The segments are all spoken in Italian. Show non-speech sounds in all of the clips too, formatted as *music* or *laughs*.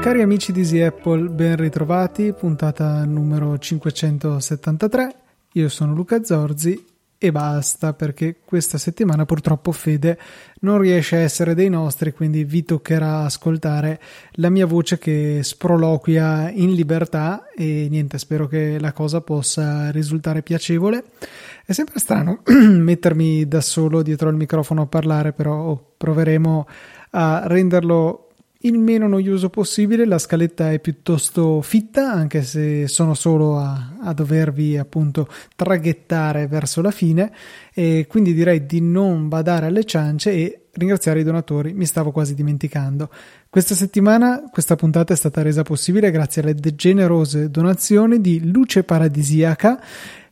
Cari amici di Easy Apple, ben ritrovati, puntata numero 573. Io sono Luca Zorzi e basta perché questa settimana purtroppo Fede non riesce a essere dei nostri, quindi vi toccherà ascoltare la mia voce che sproloquia in libertà e niente, spero che la cosa possa risultare piacevole. È sempre strano *clears throat* mettermi da solo dietro al microfono a parlare, però proveremo a renderlo il meno noioso possibile. La scaletta è piuttosto fitta, anche se sono solo a, a, dovervi appunto traghettare verso la fine. E quindi direi di non badare alle ciance e ringraziare i donatori. Mi stavo quasi dimenticando. Questa settimana questa puntata è stata resa possibile grazie alle generose donazioni di Luce Paradisiaca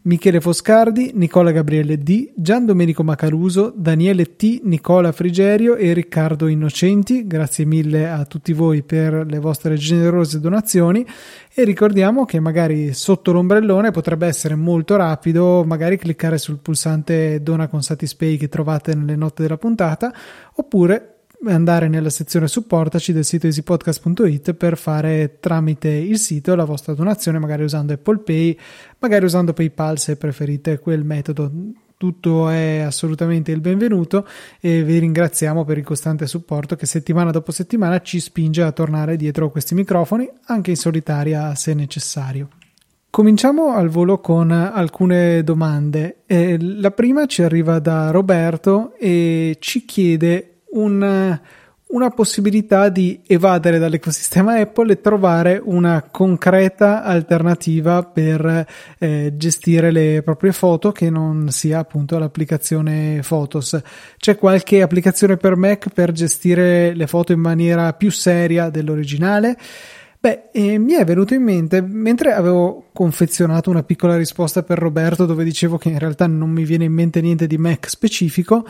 Michele Foscardi, Nicola Gabriele D, Gian Domenico Macaluso, Daniele T, Nicola Frigerio e Riccardo Innocenti. Grazie mille a tutti voi per le vostre generose donazioni e ricordiamo che magari sotto l'ombrellone potrebbe essere molto rapido magari cliccare sul pulsante dona con Satispay che trovate nelle note della puntata oppure andare nella sezione supportaci del sito easypodcast.it per fare tramite il sito la vostra donazione, magari usando Apple Pay, magari usando PayPal se preferite quel metodo. Tutto è assolutamente il benvenuto e vi ringraziamo per il costante supporto che settimana dopo settimana ci spinge a tornare dietro questi microfoni, anche in solitaria se necessario. Cominciamo al volo con alcune domande. Eh, la prima ci arriva da Roberto e ci chiede un, una possibilità di evadere dall'ecosistema Apple e trovare una concreta alternativa per eh, gestire le proprie foto che non sia appunto l'applicazione Photos. C'è qualche applicazione per Mac per gestire le foto in maniera più seria dell'originale? Beh, eh, mi è venuto in mente, mentre avevo confezionato una piccola risposta per Roberto dove dicevo che in realtà non mi viene in mente niente di Mac specifico,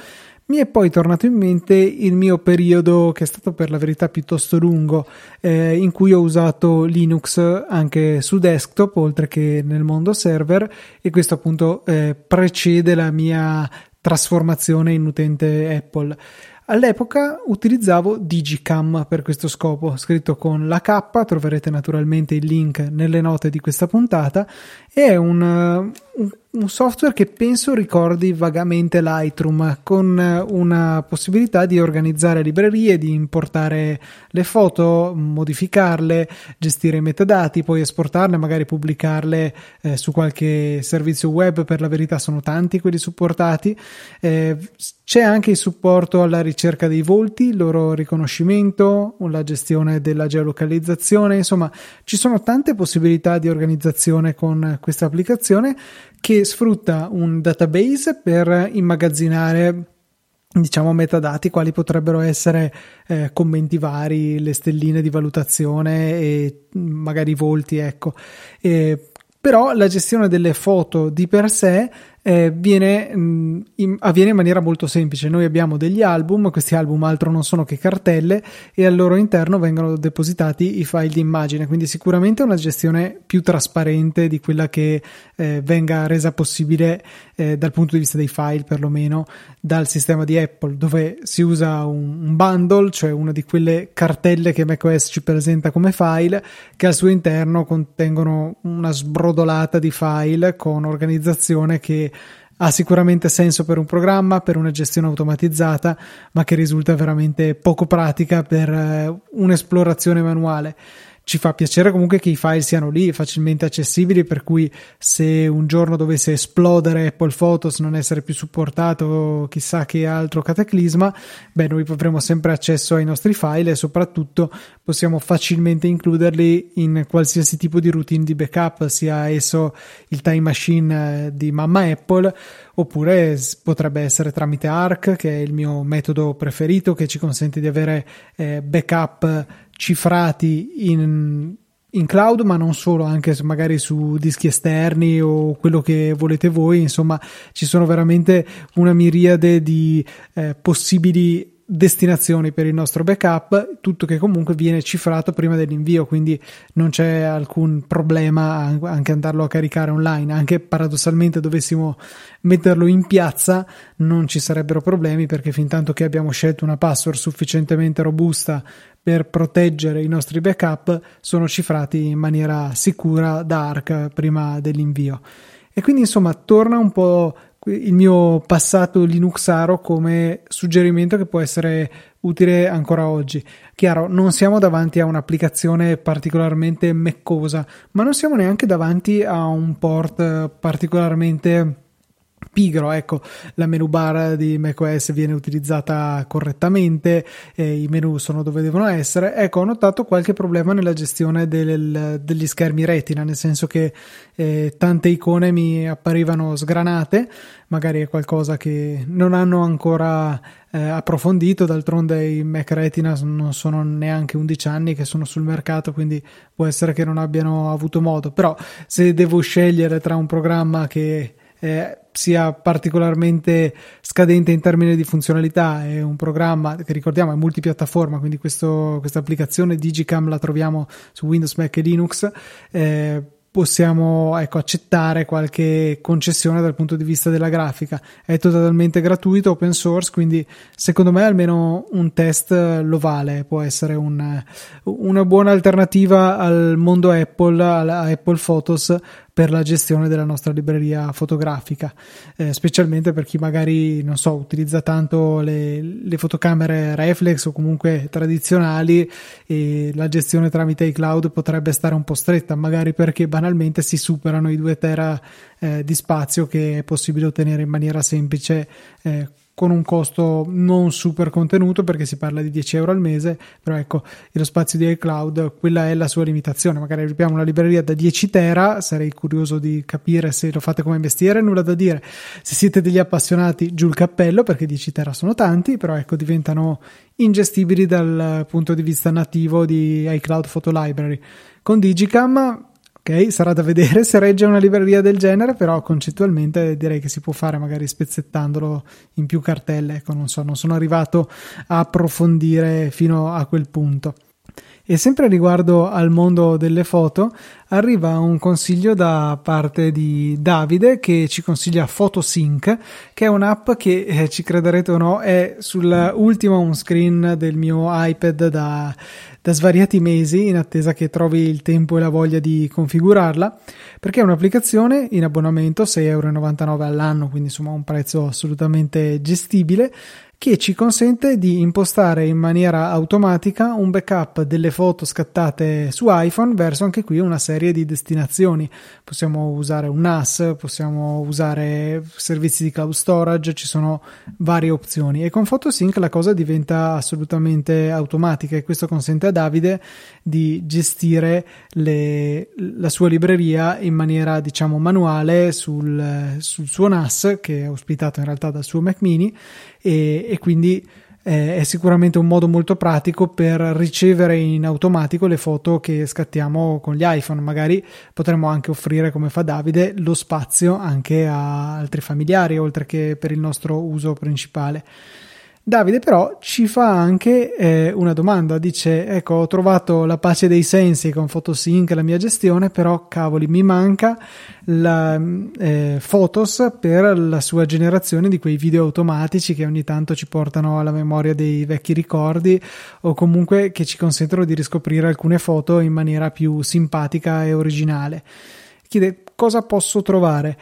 mi è poi tornato in mente il mio periodo, che è stato per la verità piuttosto lungo, eh, in cui ho usato Linux anche su desktop, oltre che nel mondo server, e questo appunto eh, precede la mia trasformazione in utente Apple. All'epoca utilizzavo Digicam per questo scopo, scritto con la K, troverete naturalmente il link nelle note di questa puntata, è un, un software che penso ricordi vagamente Lightroom con una possibilità di organizzare librerie, di importare le foto, modificarle, gestire i metadati, poi esportarle, magari pubblicarle eh, su qualche servizio web, per la verità sono tanti quelli supportati. Eh, c'è anche il supporto alla ricerca dei volti, il loro riconoscimento, la gestione della geolocalizzazione, insomma ci sono tante possibilità di organizzazione con questa applicazione che sfrutta un database per immagazzinare diciamo metadati quali potrebbero essere eh, commenti vari, le stelline di valutazione e magari i volti, ecco. E, però la gestione delle foto di per sé eh, viene, mh, mm, in, avviene in maniera molto semplice. Noi abbiamo degli album, questi album altro non sono che cartelle e al loro interno vengono depositati i file di immagine, quindi sicuramente una gestione più trasparente di quella che eh, venga resa possibile eh, dal punto di vista dei file, perlomeno dal sistema di Apple, dove si usa un, un bundle, cioè una di quelle cartelle che macOS ci presenta come file, che al suo interno contengono una sbrodolata di file con organizzazione che ha sicuramente senso per un programma, per una gestione automatizzata, ma che risulta veramente poco pratica per eh, un'esplorazione manuale ci fa piacere comunque che i file siano lì facilmente accessibili per cui se un giorno dovesse esplodere Apple Photos non essere più supportato chissà che altro cataclisma beh noi avremo sempre accesso ai nostri file e soprattutto possiamo facilmente includerli in qualsiasi tipo di routine di backup sia esso il time machine eh, di mamma Apple oppure potrebbe essere tramite Arc che è il mio metodo preferito che ci consente di avere eh, backup cifrati in, in cloud, ma non solo, anche magari su dischi esterni o quello che volete voi. Insomma, ci sono veramente una miriade di eh, possibili destinazioni per il nostro backup, tutto che comunque viene cifrato prima dell'invio, quindi non c'è alcun problema anche andarlo a caricare online, anche paradossalmente dovessimo metterlo in piazza non ci sarebbero problemi perché fin tanto che abbiamo scelto una password sufficientemente robusta per proteggere i nostri backup sono cifrati in maniera sicura da ARC prima dell'invio. E quindi insomma torna un po' il mio passato Linuxaro come suggerimento che può essere utile ancora oggi. Chiaro, non siamo davanti a un'applicazione particolarmente meccosa, ma non siamo neanche davanti a un port particolarmente pigro, ecco, la menu bar di macOS viene utilizzata correttamente, eh, i menu sono dove devono essere. Ecco, ho notato qualche problema nella gestione del, degli schermi retina, nel senso che eh, tante icone mi apparivano sgranate, magari è qualcosa che non hanno ancora eh, approfondito, d'altronde i Mac Retina non sono neanche 11 anni che sono sul mercato, quindi può essere che non abbiano avuto modo, però se devo scegliere tra un programma che eh, sia particolarmente scadente in termini di funzionalità. È un programma che ricordiamo è multipiattaforma quindi questo, questa applicazione Digicam la troviamo su Windows, Mac e Linux. Eh, possiamo ecco, accettare qualche concessione dal punto di vista della grafica. È totalmente gratuito, open source, quindi secondo me almeno un test lo vale, può essere un, una buona alternativa al mondo Apple, a Apple Photos per la gestione della nostra libreria fotografica, eh, specialmente per chi magari, non so, utilizza tanto le, le, fotocamere reflex o comunque tradizionali e la gestione tramite iCloud potrebbe stare un po' stretta, magari perché banalmente si superano i 2 tera eh, di spazio che è possibile ottenere in maniera semplice eh, con un costo non super contenuto perché si parla di 10 euro al mese, però ecco, lo spazio di iCloud, quella è la sua limitazione. Magari abbiamo una libreria da 10 tera, sarei curioso di capire se lo fate come mestiere, nulla da dire. Se siete degli appassionati, giù il cappello perché 10 tera sono tanti, però ecco, diventano ingestibili dal punto di vista nativo di iCloud Photo Library. Con Digicam Ok, sarà da vedere *laughs* se regge una libreria del genere, però concettualmente direi che si può fare magari spezzettandolo in più cartelle. Ecco, non so, non sono arrivato a approfondire fino a quel punto. E sempre riguardo al mondo delle foto, arriva un consiglio da parte di Davide che ci consiglia Photosync, che è un'app che, eh, ci crederete o no, è sull'ultimo home screen del mio iPad da da svariati mesi in attesa che trovi il tempo e la voglia di configurarla perché è un'applicazione in abbonamento 6,99 euro all'anno quindi insomma un prezzo assolutamente gestibile che ci consente di impostare in maniera automatica un backup delle foto scattate su iPhone verso anche qui una serie di destinazioni. Possiamo usare un NAS, possiamo usare servizi di cloud storage, ci sono varie opzioni e con PhotoSync la cosa diventa assolutamente automatica e questo consente a Davide di gestire le, la sua libreria in maniera diciamo manuale sul, sul suo NAS che è ospitato in realtà dal suo Mac mini e, e quindi eh, è sicuramente un modo molto pratico per ricevere in automatico le foto che scattiamo con gli iPhone. Magari potremmo anche offrire, come fa Davide, lo spazio anche a altri familiari, oltre che per il nostro uso principale. Davide però ci fa anche eh, una domanda, dice ecco ho trovato la pace dei sensi con Photosync la mia gestione però cavoli mi manca la eh, Photos per la sua generazione di quei video automatici che ogni tanto ci portano alla memoria dei vecchi ricordi o comunque che ci consentono di riscoprire alcune foto in maniera più simpatica e originale. Chiede cosa posso trovare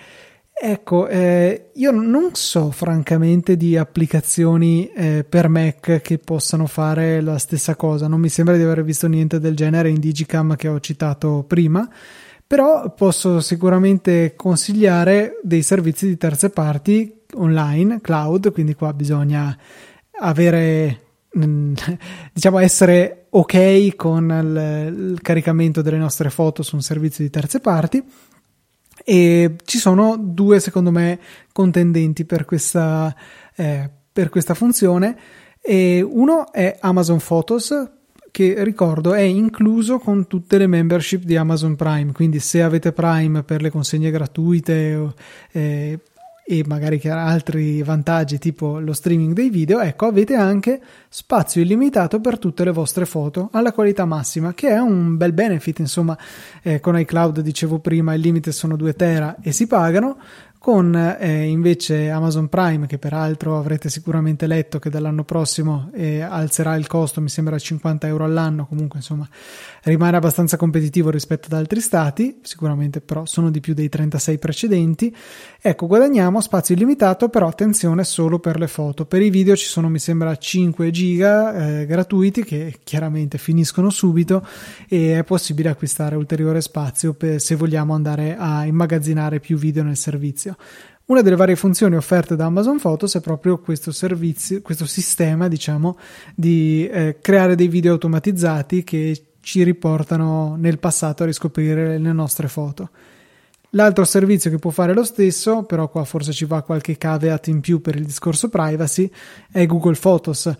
Ecco, eh, io non so francamente di applicazioni eh, per Mac che possano fare la stessa cosa, non mi sembra di aver visto niente del genere in Digicam che ho citato prima, però posso sicuramente consigliare dei servizi di terze parti online, cloud, quindi qua bisogna avere mm, *laughs* diciamo essere ok con il, il caricamento delle nostre foto su un servizio di terze parti e ci sono due, secondo me, contendenti per questa, eh, per questa funzione. E uno è Amazon Photos, che ricordo è incluso con tutte le membership di Amazon Prime. Quindi, se avete Prime per le consegne gratuite, eh, e magari che ha altri vantaggi tipo lo streaming dei video, ecco avete anche spazio illimitato per tutte le vostre foto alla qualità massima, che è un bel benefit, insomma, eh, con iCloud dicevo prima il limite sono 2 tera e si pagano, con eh, invece Amazon Prime, che peraltro avrete sicuramente letto che dall'anno prossimo eh, alzerà il costo, mi sembra a 50 euro all'anno, comunque insomma rimane abbastanza competitivo rispetto ad altri stati, sicuramente però sono di più dei 36 precedenti. Ecco, guadagniamo spazio illimitato, però attenzione solo per le foto. Per i video ci sono, mi sembra, 5 giga eh, gratuiti che chiaramente finiscono subito e è possibile acquistare ulteriore spazio per, se vogliamo andare a immagazzinare più video nel servizio. Una delle varie funzioni offerte da Amazon Photos è proprio questo servizio, questo sistema, diciamo, di eh, creare dei video automatizzati che ci riportano nel passato a riscoprire le nostre foto. L'altro servizio che può fare lo stesso, però qua forse ci va qualche caveat in più per il discorso privacy, è Google Photos,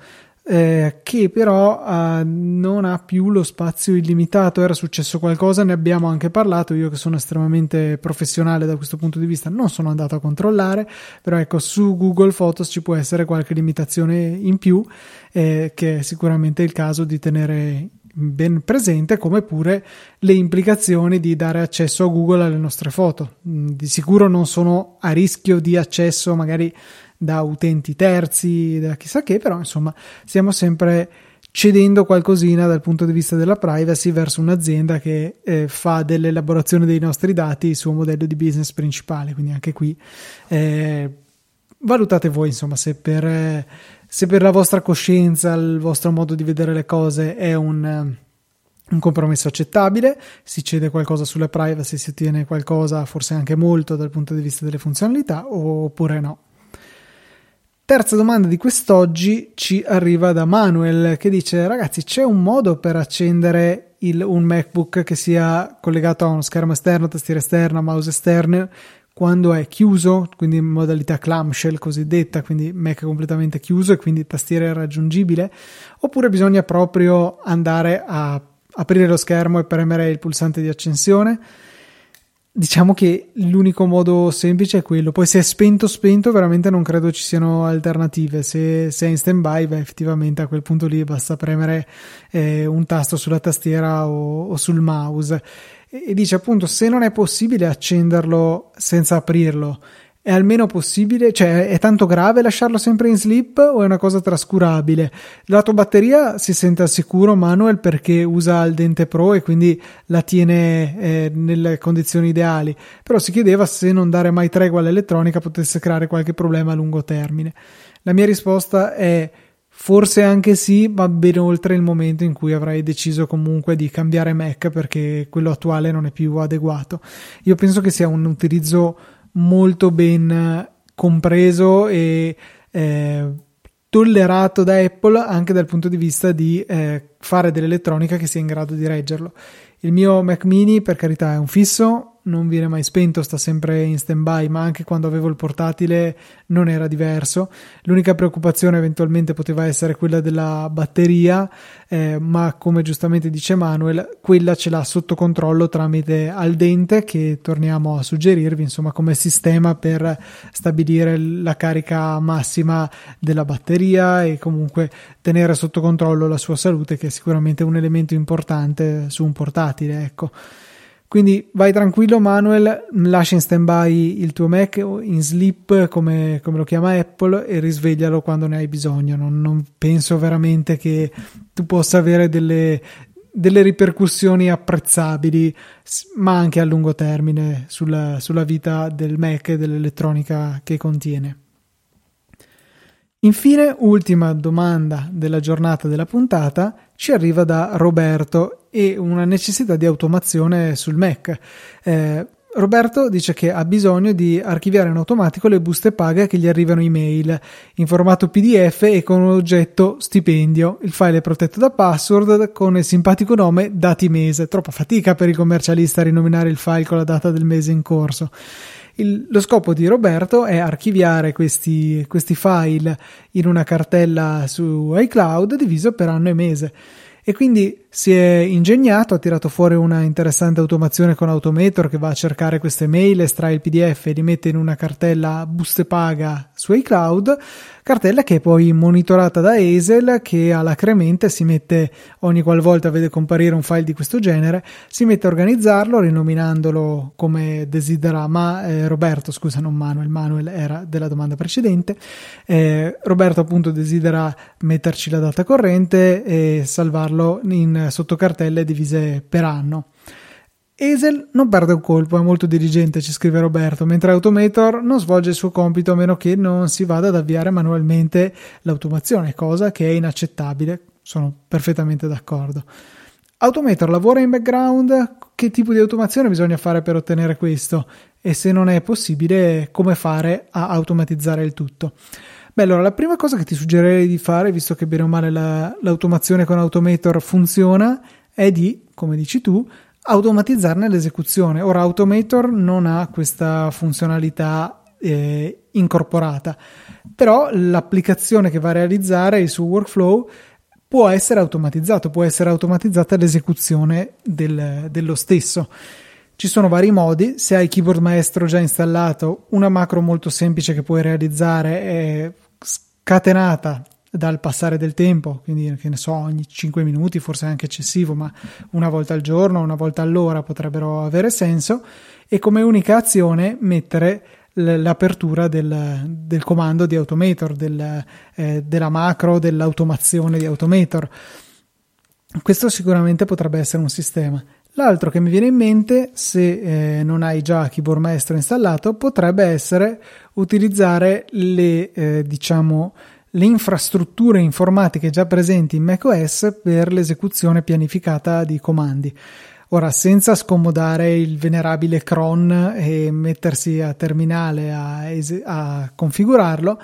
eh, che però eh, non ha più lo spazio illimitato. Era successo qualcosa, ne abbiamo anche parlato. Io, che sono estremamente professionale da questo punto di vista, non sono andato a controllare. Però ecco, su Google Photos ci può essere qualche limitazione in più, eh, che è sicuramente il caso di tenere ben presente come pure le implicazioni di dare accesso a Google alle nostre foto. Mm, di sicuro non sono a rischio di accesso magari da utenti terzi, da chissà che, però insomma stiamo sempre cedendo qualcosina dal punto di vista della privacy verso un'azienda che eh, fa dell'elaborazione dei nostri dati il suo modello di business principale. Quindi anche qui eh, valutate voi insomma se per... Eh, se per la vostra coscienza, il vostro modo di vedere le cose è un, un compromesso accettabile, si cede qualcosa sulla privacy, si ottiene qualcosa, forse anche molto dal punto di vista delle funzionalità, oppure no. Terza domanda di quest'oggi ci arriva da Manuel che dice ragazzi c'è un modo per accendere il, un MacBook che sia collegato a uno schermo esterno, tastiera esterna, mouse esterno quando è chiuso, quindi in modalità clamshell cosiddetta, quindi Mac completamente chiuso e quindi tastiera irraggiungibile, oppure bisogna proprio andare a aprire lo schermo e premere il pulsante di accensione. Diciamo che l'unico modo semplice è quello. Poi se è spento spento veramente non credo ci siano alternative. Se, se è in stand by, beh, effettivamente a quel punto lì basta premere eh, un tasto sulla tastiera o, o sul mouse e dice appunto se non è possibile accenderlo senza aprirlo è almeno possibile, cioè è tanto grave lasciarlo sempre in sleep o è una cosa trascurabile? La tua batteria si sente al sicuro, Manuel, perché usa il Dente Pro e quindi la tiene eh, nelle condizioni ideali, però si chiedeva se non dare mai tregua all'elettronica potesse creare qualche problema a lungo termine. La mia risposta è Forse anche sì, ma ben oltre il momento in cui avrai deciso comunque di cambiare Mac perché quello attuale non è più adeguato. Io penso che sia un utilizzo molto ben compreso e eh, tollerato da Apple anche dal punto di vista di eh, fare dell'elettronica che sia in grado di reggerlo. Il mio Mac mini, per carità, è un fisso, non viene mai spento, sta sempre in stand by, ma anche quando avevo il portatile non era diverso. L'unica preoccupazione eventualmente poteva essere quella della batteria, eh, ma come giustamente dice Manuel, quella ce l'ha sotto controllo tramite al dente che torniamo a suggerirvi, insomma, come sistema per stabilire la carica massima della batteria e comunque tenere sotto controllo la sua salute, che è sicuramente un elemento importante su un portatile, ecco. Quindi vai tranquillo Manuel, lascia in stand by il tuo Mac in sleep come, come lo chiama Apple e risveglialo quando ne hai bisogno. Non, non penso veramente che tu possa avere delle, delle ripercussioni apprezzabili, ma anche a lungo termine sulla, sulla vita del Mac e dell'elettronica che contiene. Infine, ultima domanda della giornata della puntata ci arriva da Roberto e una necessità di automazione sul Mac. Eh, Roberto dice che ha bisogno di archiviare in automatico le buste paga che gli arrivano email in formato PDF e con oggetto stipendio. Il file è protetto da password con il simpatico nome dati mese. Troppa fatica per il commercialista a rinominare il file con la data del mese in corso. Il, lo scopo di Roberto è archiviare questi, questi file in una cartella su iCloud diviso per anno e mese. E quindi si è ingegnato, ha tirato fuori una interessante automazione con Automator che va a cercare queste mail, estrae il PDF e li mette in una cartella buste paga su iCloud cartella che è poi monitorata da Hazel che alacremente si mette ogni qualvolta vede comparire un file di questo genere si mette a organizzarlo rinominandolo come desidera ma eh, Roberto scusa non Manuel Manuel era della domanda precedente eh, Roberto appunto desidera metterci la data corrente e salvarlo in sottocartelle divise per anno Hazel non perde un colpo, è molto dirigente, ci scrive Roberto, mentre Automator non svolge il suo compito a meno che non si vada ad avviare manualmente l'automazione, cosa che è inaccettabile. Sono perfettamente d'accordo. Automator lavora in background, che tipo di automazione bisogna fare per ottenere questo? E se non è possibile, come fare a automatizzare il tutto? Beh, allora la prima cosa che ti suggerirei di fare, visto che bene o male la, l'automazione con Automator funziona, è di, come dici tu, automatizzarne l'esecuzione. Ora Automator non ha questa funzionalità eh, incorporata, però l'applicazione che va a realizzare il suo workflow può essere automatizzato, può essere automatizzata l'esecuzione del, dello stesso. Ci sono vari modi, se hai Keyboard Maestro già installato, una macro molto semplice che puoi realizzare è scatenata dal passare del tempo, quindi che ne so, ogni 5 minuti, forse anche eccessivo, ma una volta al giorno, una volta all'ora potrebbero avere senso, e come unica azione mettere l'apertura del, del comando di Automator, del, eh, della macro dell'automazione di Automator. Questo sicuramente potrebbe essere un sistema. L'altro che mi viene in mente, se eh, non hai già Keyboard Maestro installato, potrebbe essere utilizzare le, eh, diciamo, le infrastrutture informatiche già presenti in macOS per l'esecuzione pianificata di comandi. Ora, senza scomodare il venerabile cron e mettersi a terminale a, es- a configurarlo,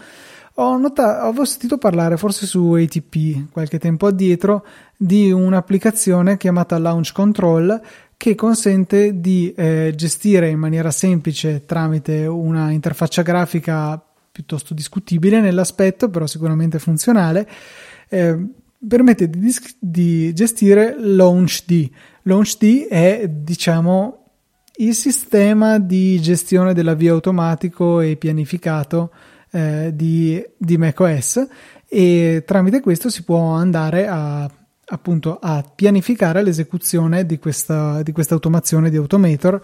ho, notato, ho sentito parlare forse su ATP qualche tempo addietro di un'applicazione chiamata Launch Control che consente di eh, gestire in maniera semplice tramite una interfaccia grafica piuttosto discutibile nell'aspetto, però sicuramente funzionale, eh, permette di, di gestire LaunchD. LaunchD è, diciamo, il sistema di gestione dell'avvio automatico e pianificato eh, di, di macOS e tramite questo si può andare a appunto a pianificare l'esecuzione di questa, di automazione di Automator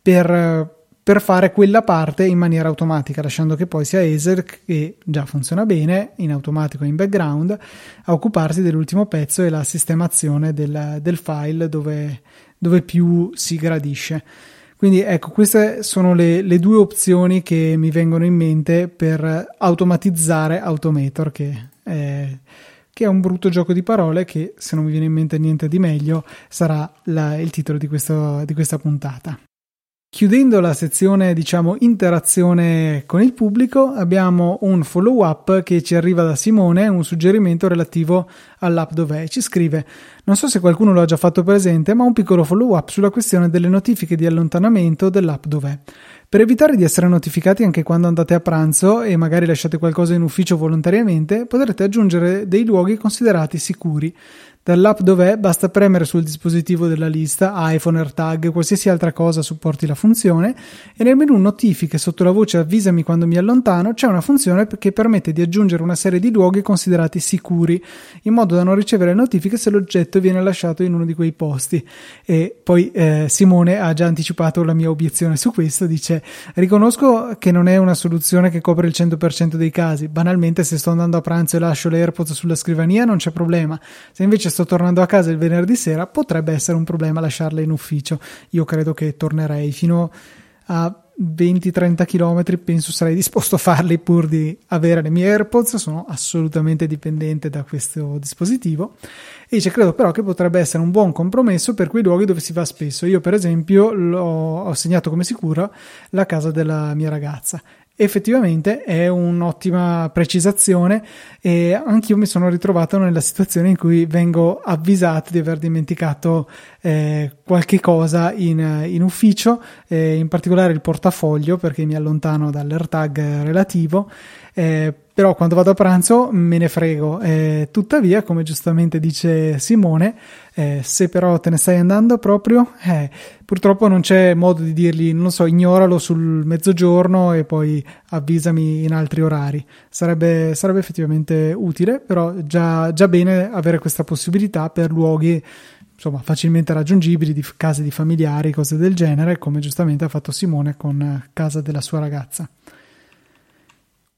per per fare quella parte in maniera automatica, lasciando che poi sia Acer, che già funziona bene, in automatico in background, a occuparsi dell'ultimo pezzo e la sistemazione del, del file dove, dove, più si gradisce. Quindi ecco, queste sono le, le, due opzioni che mi vengono in mente per automatizzare Automator, che è, che è un brutto gioco di parole che, se non mi viene in mente niente di meglio, sarà la, il titolo di, questo, di questa puntata. Chiudendo la sezione, diciamo, interazione con il pubblico, abbiamo un follow up che ci arriva da Simone, un suggerimento relativo all'app Dov'è. Ci scrive: Non so se qualcuno lo ha già fatto presente, ma un piccolo follow up sulla questione delle notifiche di allontanamento dell'app Dov'è. Per evitare di essere notificati anche quando andate a pranzo e magari lasciate qualcosa in ufficio volontariamente, potrete aggiungere dei luoghi considerati sicuri. Dall'app dov'è basta premere sul dispositivo della lista, iPhone, AirTag, qualsiasi altra cosa supporti la funzione e nel menu notifiche sotto la voce avvisami quando mi allontano c'è una funzione che permette di aggiungere una serie di luoghi considerati sicuri in modo da non ricevere notifiche se l'oggetto viene lasciato in uno di quei posti. E poi eh, Simone ha già anticipato la mia obiezione su questo, dice riconosco che non è una soluzione che copre il 100% dei casi, banalmente se sto andando a pranzo e lascio le sulla scrivania non c'è problema, se invece sto tornando a casa il venerdì sera, potrebbe essere un problema lasciarle in ufficio. Io credo che tornerei fino a 20-30 km, penso sarei disposto a farli pur di avere le mie AirPods, sono assolutamente dipendente da questo dispositivo. E dice, credo però che potrebbe essere un buon compromesso per quei luoghi dove si va spesso. Io per esempio ho segnato come sicuro la casa della mia ragazza effettivamente è un'ottima precisazione e anch'io mi sono ritrovato nella situazione in cui vengo avvisato di aver dimenticato eh, qualche cosa in, in ufficio, eh, in particolare il portafoglio perché mi allontano dall'AirTag relativo. Eh, però quando vado a pranzo me ne frego. Eh, tuttavia, come giustamente dice Simone, eh, se però te ne stai andando proprio, eh, purtroppo non c'è modo di dirgli, non so, ignoralo sul mezzogiorno e poi avvisami in altri orari. Sarebbe, sarebbe effettivamente utile, però già, già bene avere questa possibilità per luoghi insomma facilmente raggiungibili di case di familiari, cose del genere, come giustamente ha fatto Simone con casa della sua ragazza.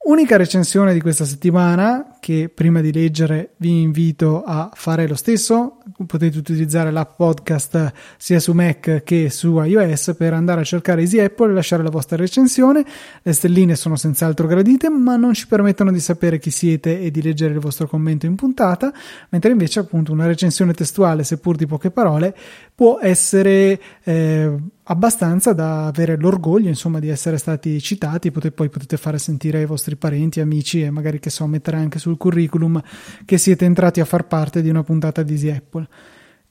Unica recensione di questa settimana che prima di leggere vi invito a fare lo stesso. Potete utilizzare l'app podcast sia su Mac che su iOS per andare a cercare Easy Apple e lasciare la vostra recensione. Le stelline sono senz'altro gradite, ma non ci permettono di sapere chi siete e di leggere il vostro commento in puntata, mentre invece appunto una recensione testuale, seppur di poche parole, può essere eh, abbastanza da avere l'orgoglio insomma di essere stati citati potete, poi potete fare sentire ai vostri parenti amici e magari che so mettere anche sul curriculum che siete entrati a far parte di una puntata di Easy Apple.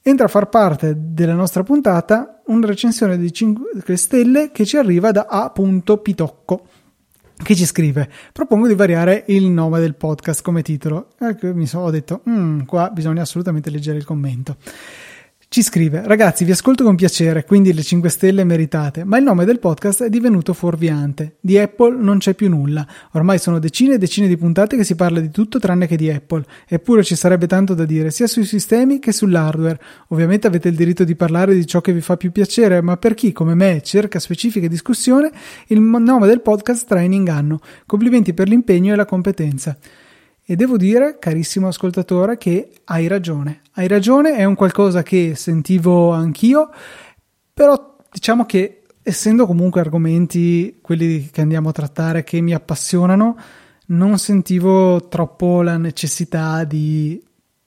Entra a far parte della nostra puntata una recensione di 5 stelle che ci arriva da A.pitocco che ci scrive propongo di variare il nome del podcast come titolo. Ecco mi sono detto mm, qua bisogna assolutamente leggere il commento ci scrive, ragazzi vi ascolto con piacere, quindi le 5 stelle meritate, ma il nome del podcast è divenuto fuorviante. Di Apple non c'è più nulla. Ormai sono decine e decine di puntate che si parla di tutto tranne che di Apple. Eppure ci sarebbe tanto da dire, sia sui sistemi che sull'hardware. Ovviamente avete il diritto di parlare di ciò che vi fa più piacere, ma per chi, come me, cerca specifiche discussione, il nome del podcast trae in inganno. Complimenti per l'impegno e la competenza. E devo dire, carissimo ascoltatore, che hai ragione. Hai ragione, è un qualcosa che sentivo anch'io, però diciamo che essendo comunque argomenti, quelli che andiamo a trattare, che mi appassionano, non sentivo troppo la necessità di,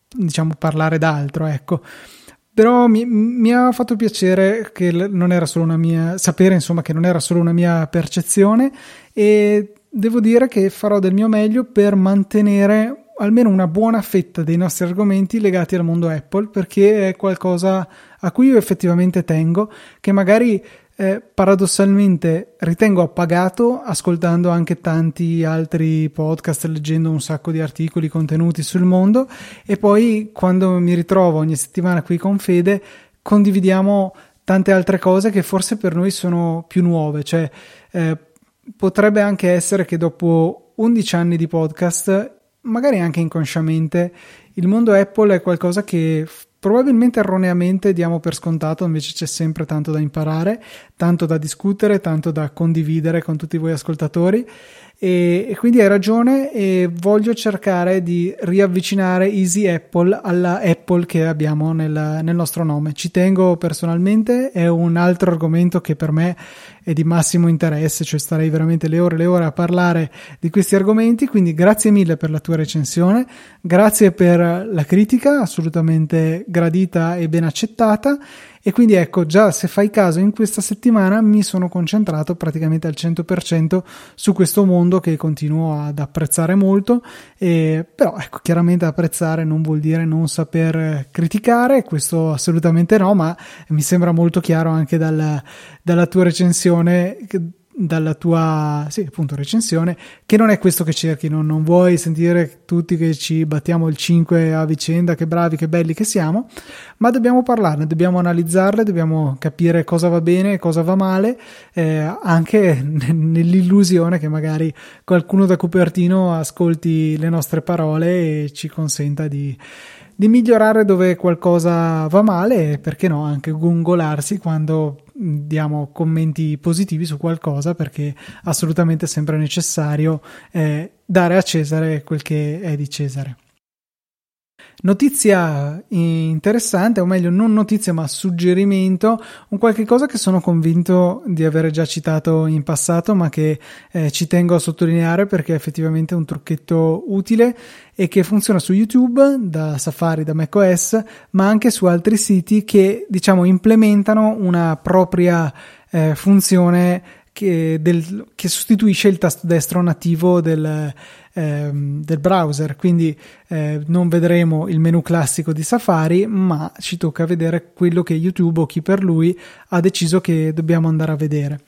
diciamo, parlare d'altro, ecco. Però mi, mi, ha fatto piacere che non era solo una mia, sapere insomma che non era solo una mia percezione e devo dire che farò del mio meglio per mantenere almeno una buona fetta dei nostri argomenti legati al mondo Apple perché è qualcosa a cui io effettivamente tengo che magari eh, paradossalmente ritengo appagato ascoltando anche tanti altri podcast, leggendo un sacco di articoli contenuti sul mondo e poi quando mi ritrovo ogni settimana qui con Fede condividiamo tante altre cose che forse per noi sono più nuove, cioè eh, potrebbe anche essere che dopo 11 anni di podcast, magari anche inconsciamente, il mondo Apple è qualcosa che probabilmente erroneamente diamo per scontato, invece c'è sempre tanto da imparare, tanto da discutere, tanto da condividere con tutti voi ascoltatori e, e, quindi hai ragione e voglio cercare di riavvicinare Easy Apple alla Apple che abbiamo nel, nel nostro nome. Ci tengo personalmente, è un altro argomento che per me è di massimo interesse, cioè starei veramente le ore e le ore a parlare di questi argomenti, quindi grazie mille per la tua recensione, grazie per la critica assolutamente gradita e ben accettata e quindi ecco, già se fai caso, in questa settimana mi sono concentrato praticamente al 100% su questo mondo che continuo ad apprezzare molto. E, però ecco, chiaramente apprezzare non vuol dire non saper criticare, questo assolutamente no, ma mi sembra molto chiaro anche dal, dalla tua recensione dalla tua sì, appunto, recensione che non è questo che cerchi, non, non, vuoi sentire tutti che ci battiamo il 5 a vicenda, che bravi, che belli che siamo, ma dobbiamo parlarne, dobbiamo analizzarle, dobbiamo capire cosa va bene cosa va male, eh, anche nell'illusione che magari qualcuno da Cupertino ascolti le nostre parole e ci consenta di di migliorare dove qualcosa va male e perché no anche gongolarsi quando diamo commenti positivi su qualcosa perché assolutamente sembra necessario eh, dare a Cesare quel che è di Cesare. Notizia interessante, o meglio non notizia ma suggerimento, un qualche cosa che sono convinto di avere già citato in passato ma che eh, ci tengo a sottolineare perché è effettivamente un trucchetto utile e che funziona su YouTube da Safari, da macOS ma anche su altri siti che diciamo implementano una propria eh, funzione che, del, che sostituisce il tasto destro nativo del ehm, del browser, quindi eh, non vedremo il menu classico di Safari, ma ci tocca vedere quello che YouTube o chi per lui ha deciso che dobbiamo andare a vedere.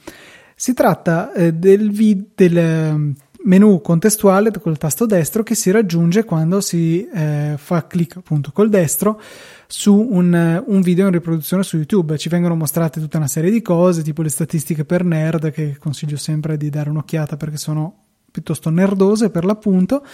Si tratta eh, del, vid- del ehm, menu contestuale col tasto destro che si raggiunge quando si eh, fa clic appunto col destro su un, un, video in riproduzione su YouTube. Ci vengono mostrate tutta una serie di cose, tipo le statistiche per nerd, che consiglio sempre di dare un'occhiata perché sono piuttosto nerdose per l'appunto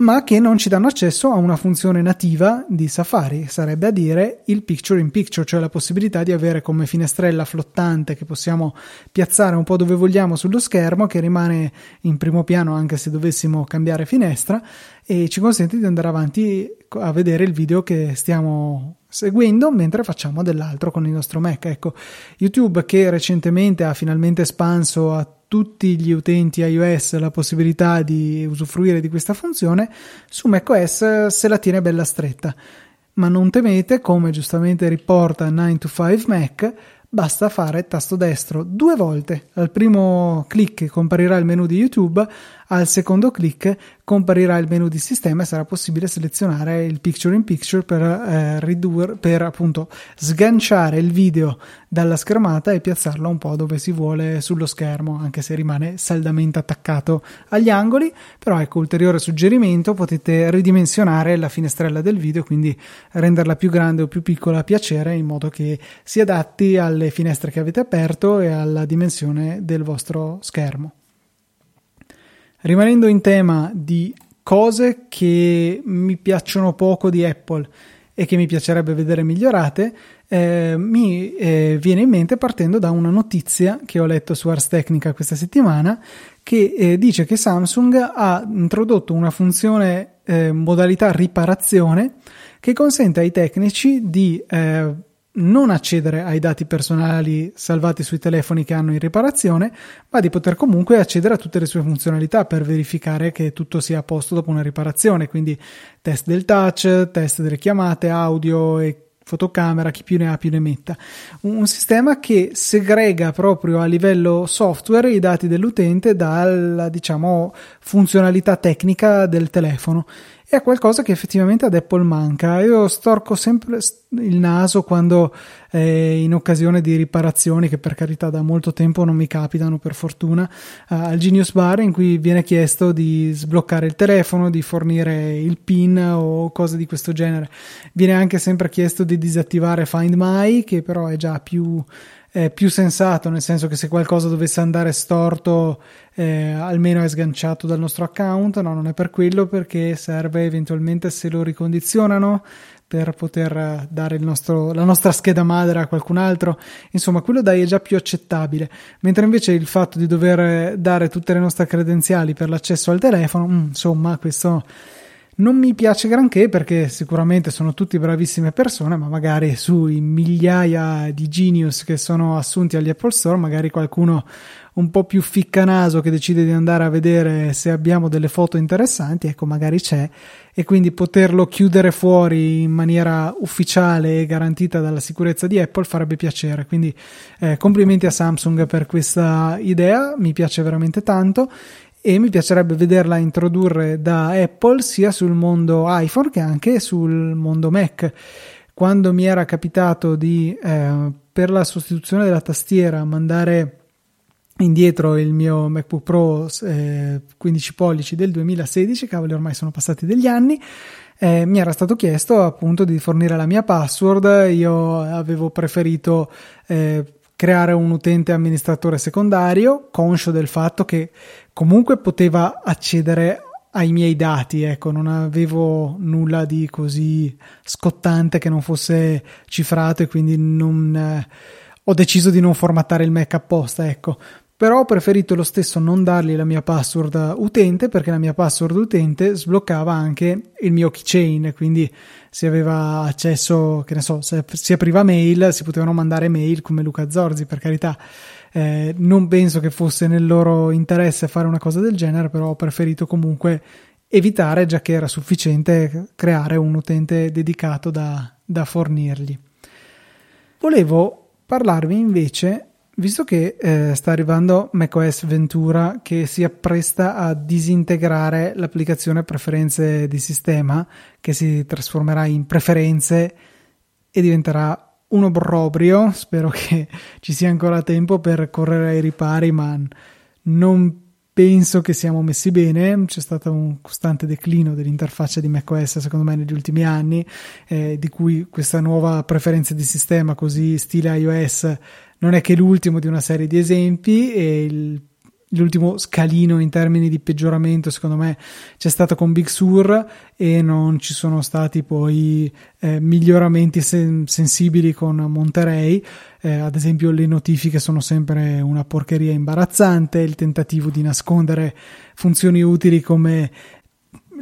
ma che non ci danno accesso a una funzione nativa di Safari, sarebbe a dire il picture in picture, cioè la possibilità di avere come finestrella flottante che possiamo piazzare un po' dove vogliamo sullo schermo, che rimane in primo piano anche se dovessimo cambiare finestra e ci consente di andare avanti a vedere il video che stiamo seguendo mentre facciamo dell'altro con il nostro Mac. Ecco, YouTube che recentemente ha finalmente espanso a tutti gli utenti iOS la possibilità di usufruire di questa funzione, su macOS se la tiene bella stretta. Ma non temete, come giustamente riporta 9 to 5 Mac, basta fare tasto destro due volte. Al primo clic comparirà il menu di YouTube, al secondo clic comparirà il menu di sistema e sarà possibile selezionare il picture in picture per, eh, ridurre, per appunto sganciare il video dalla schermata e piazzarlo un po' dove si vuole sullo schermo, anche se rimane saldamente attaccato agli angoli. Però ecco, ulteriore suggerimento, potete ridimensionare la finestrella del video, quindi renderla più grande o più piccola a piacere in modo che si adatti alle finestre che avete aperto e alla dimensione del vostro schermo. Rimanendo in tema di cose che mi piacciono poco di Apple e che mi piacerebbe vedere migliorate, eh, mi eh, viene in mente partendo da una notizia che ho letto su Ars Technica questa settimana che eh, dice che Samsung ha introdotto una funzione eh, modalità riparazione che consente ai tecnici di eh, non accedere ai dati personali salvati sui telefoni che hanno in riparazione, ma di poter comunque accedere a tutte le sue funzionalità per verificare che tutto sia a posto dopo una riparazione, quindi test del touch, test delle chiamate, audio e fotocamera, chi più ne ha più ne metta. Un sistema che segrega proprio a livello software i dati dell'utente dalla, diciamo, funzionalità tecnica del telefono è qualcosa che effettivamente ad Apple manca. Io storco sempre il naso quando eh, in occasione di riparazioni che per carità da molto tempo non mi capitano per fortuna uh, al Genius Bar in cui viene chiesto di sbloccare il telefono, di fornire il PIN o cose di questo genere. Viene anche sempre chiesto di disattivare Find My che però è già più eh, più sensato, nel senso che se qualcosa dovesse andare storto, eh, almeno è sganciato dal nostro account. No, non è per quello, perché serve eventualmente se lo ricondizionano per poter dare nostro, la nostra scheda madre a qualcun altro. Insomma, quello dai è già più accettabile. Mentre invece il fatto di dover dare tutte le nostre credenziali per l'accesso al telefono, mm, insomma, questo non mi piace granché perché sicuramente sono tutti bravissime persone, ma magari sui migliaia di genius che sono assunti agli Apple Store, magari qualcuno un po' più ficcanaso che decide di andare a vedere se abbiamo delle foto interessanti, ecco, magari c'è, e quindi poterlo chiudere fuori in maniera ufficiale e garantita dalla sicurezza di Apple farebbe piacere. Quindi eh, complimenti a Samsung per questa idea, mi piace veramente tanto e mi piacerebbe vederla introdurre da Apple sia sul mondo iPhone che anche sul mondo Mac. Quando mi era capitato di eh, per la sostituzione della tastiera mandare indietro il mio MacBook Pro eh, 15 pollici del 2016, cavoli ormai sono passati degli anni, eh, mi era stato chiesto appunto di fornire la mia password, io avevo preferito eh, creare un utente amministratore secondario, conscio del fatto che comunque poteva accedere ai miei dati, ecco, non avevo nulla di così scottante che non fosse cifrato e quindi non, eh, ho deciso di non formattare il Mac apposta, ecco. Però ho preferito lo stesso non dargli la mia password utente perché la mia password utente sbloccava anche il mio keychain, quindi si aveva accesso, che ne so, se si apriva mail, si potevano mandare mail come Luca Zorzi, per carità. Eh, non penso che fosse nel loro interesse fare una cosa del genere, però ho preferito comunque evitare, già che era sufficiente creare un utente dedicato da, da fornirgli. Volevo parlarvi invece Visto che eh, sta arrivando macOS Ventura che si appresta a disintegrare l'applicazione preferenze di sistema, che si trasformerà in preferenze e diventerà un obbrobrio, spero che ci sia ancora tempo per correre ai ripari, ma non penso che siamo messi bene, c'è stato un costante declino dell'interfaccia di macOS secondo me negli ultimi anni, eh, di cui questa nuova preferenza di sistema così stile iOS non è che l'ultimo di una serie di esempi e il l'ultimo scalino in termini di peggioramento secondo me c'è stato con Big Sur e non ci sono stati poi eh, miglioramenti sen- sensibili con Monterey eh, ad esempio le notifiche sono sempre una porcheria imbarazzante il tentativo di nascondere funzioni utili come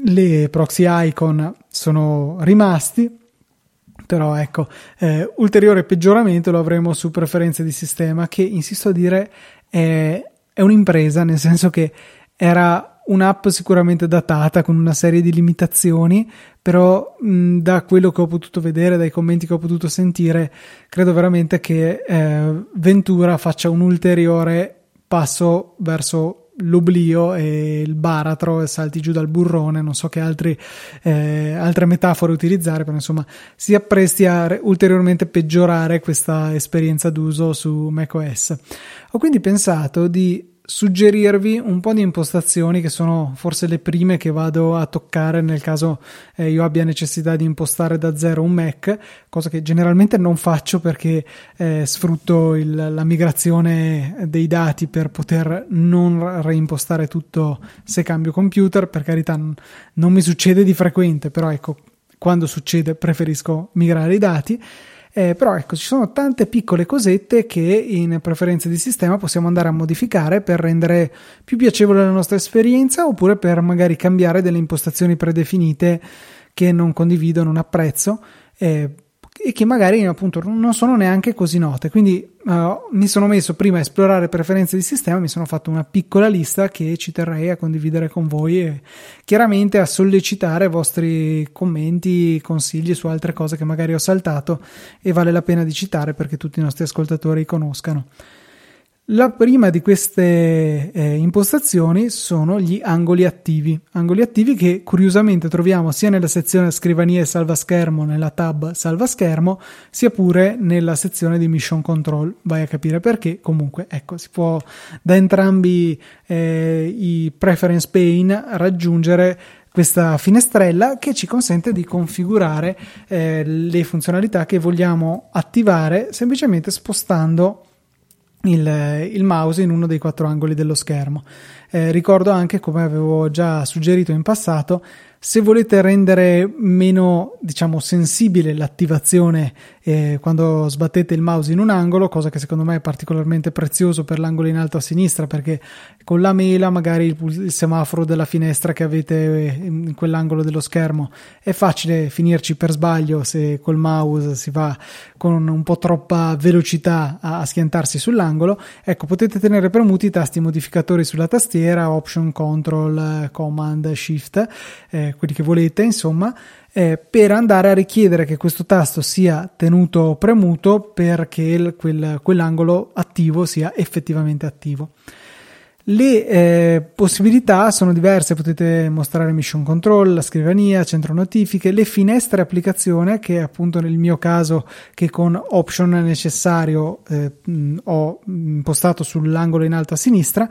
le proxy icon sono rimasti però ecco, eh, ulteriore peggioramento lo avremo su preferenze di sistema che insisto a dire è è un'impresa, nel senso che era un'app sicuramente datata con una serie di limitazioni, però mh, da quello che ho potuto vedere, dai commenti che ho potuto sentire, credo veramente che eh, Ventura faccia un ulteriore passo verso l'oblio e il baratro e salti giù dal burrone, non so che altri, eh, altre metafore utilizzare, però insomma si appresti a ulteriormente peggiorare questa esperienza d'uso su macOS. Ho quindi pensato di suggerirvi un po' di impostazioni che sono forse le prime che vado a toccare nel caso eh, io abbia necessità di impostare da zero un Mac, cosa che generalmente non faccio perché eh, sfrutto il, la migrazione dei dati per poter non reimpostare tutto se cambio computer, per carità non, non mi succede di frequente, però ecco, quando succede preferisco migrare i dati. Eh, però ecco, ci sono tante piccole cosette che in preferenze di sistema possiamo andare a modificare per rendere più piacevole la nostra esperienza oppure per magari cambiare delle impostazioni predefinite che non condivido, non apprezzo. Eh, e che magari appunto non sono neanche così note. Quindi uh, mi sono messo prima a esplorare preferenze di sistema, mi sono fatto una piccola lista che ci terrei a condividere con voi e chiaramente a sollecitare vostri commenti, consigli su altre cose che magari ho saltato e vale la pena di citare perché tutti i nostri ascoltatori conoscano. La prima di queste eh, impostazioni sono gli angoli attivi, angoli attivi che curiosamente troviamo sia nella sezione scrivania e salva schermo nella tab salva schermo, sia pure nella sezione di mission control. Vai a capire perché, comunque, ecco, si può da entrambi eh, i preference pane raggiungere questa finestrella che ci consente di configurare eh, le funzionalità che vogliamo attivare semplicemente spostando il, il, mouse in uno dei quattro angoli dello schermo. Eh, ricordo anche, come avevo già suggerito in passato, se volete rendere meno, diciamo, sensibile l'attivazione eh, quando sbattete il mouse in un angolo, cosa che secondo me è particolarmente prezioso per l'angolo in alto a sinistra, perché con la mela magari il, il semaforo della finestra che avete eh, in quell'angolo dello schermo è facile finirci per sbaglio se col mouse si va con un po' troppa velocità a, a schiantarsi sull'angolo. Ecco, potete tenere premuti i tasti modificatori sulla tastiera, Option, Control, Command, Shift. Eh, quelli che volete, insomma, eh, per andare a richiedere che questo tasto sia tenuto premuto perché il, quel, quell'angolo attivo sia effettivamente attivo. Le eh, possibilità sono diverse, potete mostrare mission control, la scrivania, centro notifiche, le finestre applicazione che appunto nel mio caso che con option necessario eh, ho impostato sull'angolo in alto a sinistra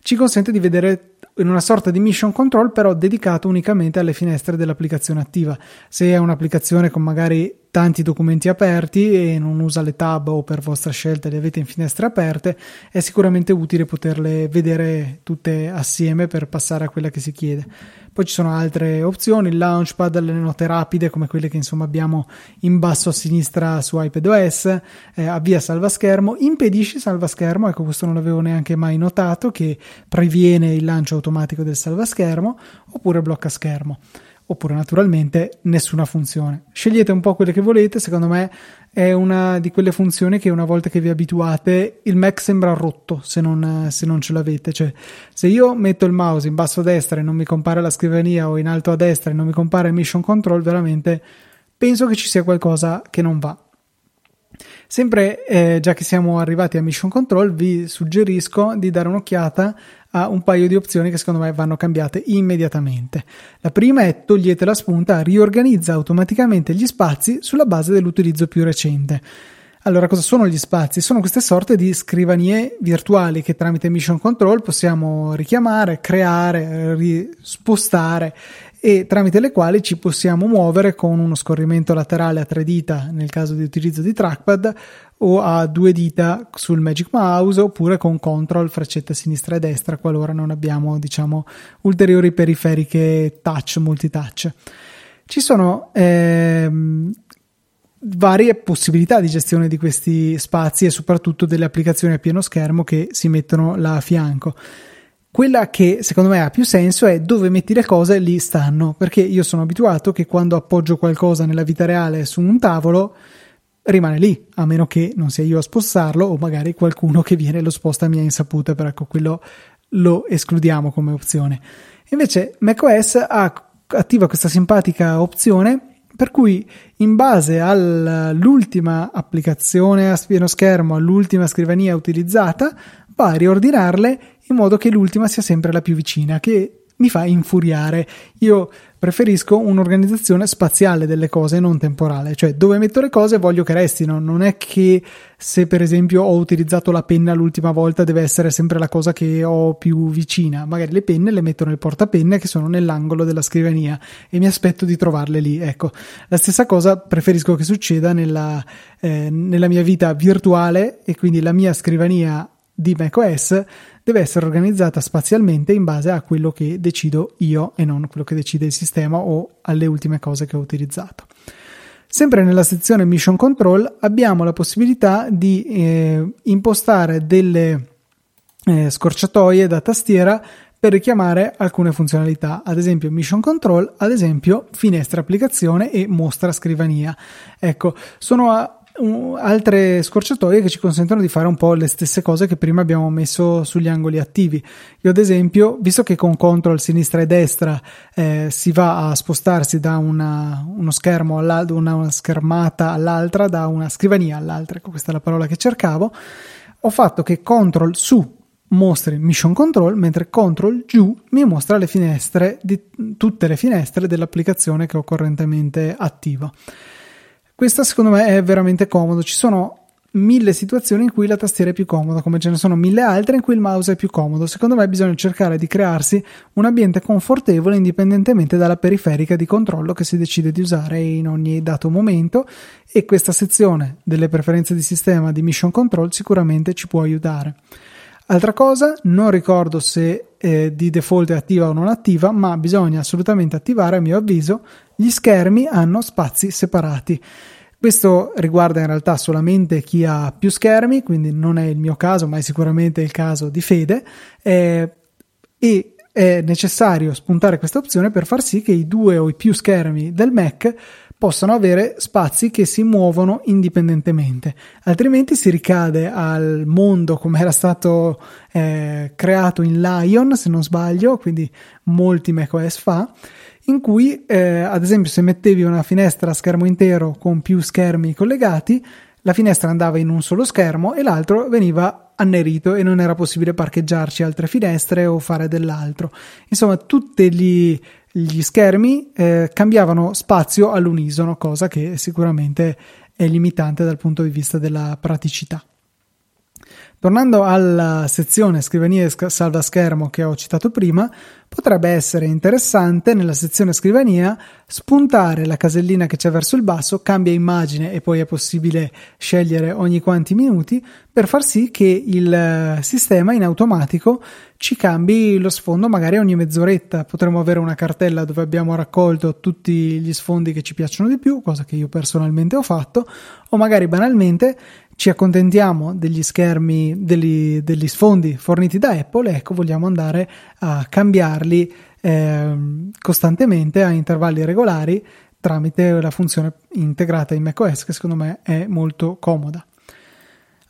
ci consente di vedere in una sorta di mission control però dedicato unicamente alle finestre dell'applicazione attiva. Se è un'applicazione con magari tanti documenti aperti e non usa le tab o per vostra scelta le avete in finestre aperte, è sicuramente utile poterle vedere tutte assieme per passare a quella che si chiede. Poi ci sono altre opzioni, il launchpad, le note rapide come quelle che insomma abbiamo in basso a sinistra su iPadOS, eh, avvia impedisci salva schermo, ecco questo non l'avevo neanche mai notato che previene il lancio automatico del salva schermo oppure blocca schermo oppure naturalmente nessuna funzione. Scegliete un po' quelle che volete, secondo me è una di quelle funzioni che una volta che vi abituate il Mac sembra rotto se non, se non ce l'avete, cioè se io metto il mouse in basso a destra e non mi compare la scrivania o in alto a destra e non mi compare Mission Control, veramente penso che ci sia qualcosa che non va. Sempre eh, già che siamo arrivati a Mission Control, vi suggerisco di dare un'occhiata a un paio di opzioni che secondo me vanno cambiate immediatamente. La prima è togliete la spunta, riorganizza automaticamente gli spazi sulla base dell'utilizzo più recente. Allora, cosa sono gli spazi? Sono queste sorte di scrivanie virtuali che tramite Mission Control possiamo richiamare, creare, spostare e tramite le quali ci possiamo muovere con uno scorrimento laterale a tre dita nel caso di utilizzo di trackpad o a due dita sul Magic Mouse oppure con control freccetta sinistra e destra qualora non abbiamo diciamo ulteriori periferiche touch multitouch ci sono ehm, varie possibilità di gestione di questi spazi e soprattutto delle applicazioni a pieno schermo che si mettono là a fianco. Quella che secondo me ha più senso è dove metti le cose lì stanno, perché io sono abituato che quando appoggio qualcosa nella vita reale su un tavolo rimane lì, a meno che non sia io a spostarlo o magari qualcuno che viene e lo sposta a mia insaputa, però ecco quello lo escludiamo come opzione. Invece macOS ha, attiva questa simpatica opzione per cui in base all'ultima applicazione a pieno schermo, all'ultima scrivania utilizzata, va a riordinarle in modo che l'ultima sia sempre la più vicina, che mi fa infuriare. Io preferisco un'organizzazione spaziale delle cose, non temporale, cioè dove metto le cose voglio che restino, non è che se per esempio ho utilizzato la penna l'ultima volta deve essere sempre la cosa che ho più vicina, magari le penne le metto nel portapenne che sono nell'angolo della scrivania e mi aspetto di trovarle lì, ecco, la stessa cosa preferisco che succeda nella, eh, nella mia vita virtuale e quindi la mia scrivania di macOS deve essere organizzata spazialmente in base a quello che decido io e non quello che decide il sistema o alle ultime cose che ho utilizzato. Sempre nella sezione Mission Control abbiamo la possibilità di eh, impostare delle eh, scorciatoie da tastiera per richiamare alcune funzionalità, ad esempio Mission Control, ad esempio finestra applicazione e mostra scrivania. Ecco, sono a altre scorciatoie che ci consentono di fare un po' le stesse cose che prima abbiamo messo sugli angoli attivi. Io ad esempio, visto che con control sinistra e destra eh, si va a spostarsi da una, uno schermo all'altro, una, una schermata all'altra, da una scrivania all'altra, ecco questa è la parola che cercavo, ho fatto che control su mostri mission control mentre control giù mi mostra le finestre di tutte le finestre dell'applicazione che ho correntemente attiva. Questo secondo me è veramente comodo. Ci sono mille situazioni in cui la tastiera è più comoda, come ce ne sono mille altre in cui il mouse è più comodo. Secondo me bisogna cercare di crearsi un ambiente confortevole indipendentemente dalla periferica di controllo che si decide di usare in ogni dato momento e questa sezione delle preferenze di sistema di Mission Control sicuramente ci può aiutare. Altra cosa, non ricordo se eh, di default è attiva o non attiva, ma bisogna assolutamente attivare, a mio avviso, gli schermi hanno spazi separati. Questo riguarda in realtà solamente chi ha più schermi, quindi non è il mio caso, ma è sicuramente il caso di Fede. Eh, e è necessario spuntare questa opzione per far sì che i due o i più schermi del Mac possano avere spazi che si muovono indipendentemente, altrimenti si ricade al mondo come era stato eh, creato in Lion, se non sbaglio, quindi molti macOS fa, in cui eh, ad esempio se mettevi una finestra a schermo intero con più schermi collegati, la finestra andava in un solo schermo e l'altro veniva annerito e non era possibile parcheggiarci altre finestre o fare dell'altro. Insomma, tutti gli gli schermi eh, cambiavano spazio all'unisono, cosa che sicuramente è limitante dal punto di vista della praticità. Tornando alla sezione scrivanie e salva schermo che ho citato prima, potrebbe essere interessante nella sezione scrivania spuntare la casellina che c'è verso il basso, cambia immagine e poi è possibile scegliere ogni quanti minuti per far sì che il eh, sistema in automatico ci cambi lo sfondo magari ogni mezz'oretta. Potremmo avere una cartella dove abbiamo raccolto tutti gli sfondi che ci piacciono di più, cosa che io personalmente ho fatto, o magari banalmente ci accontentiamo degli schermi, degli, degli sfondi forniti da Apple, ecco, vogliamo andare a cambiarli eh, costantemente a intervalli regolari tramite la funzione integrata in macOS che secondo me è molto comoda.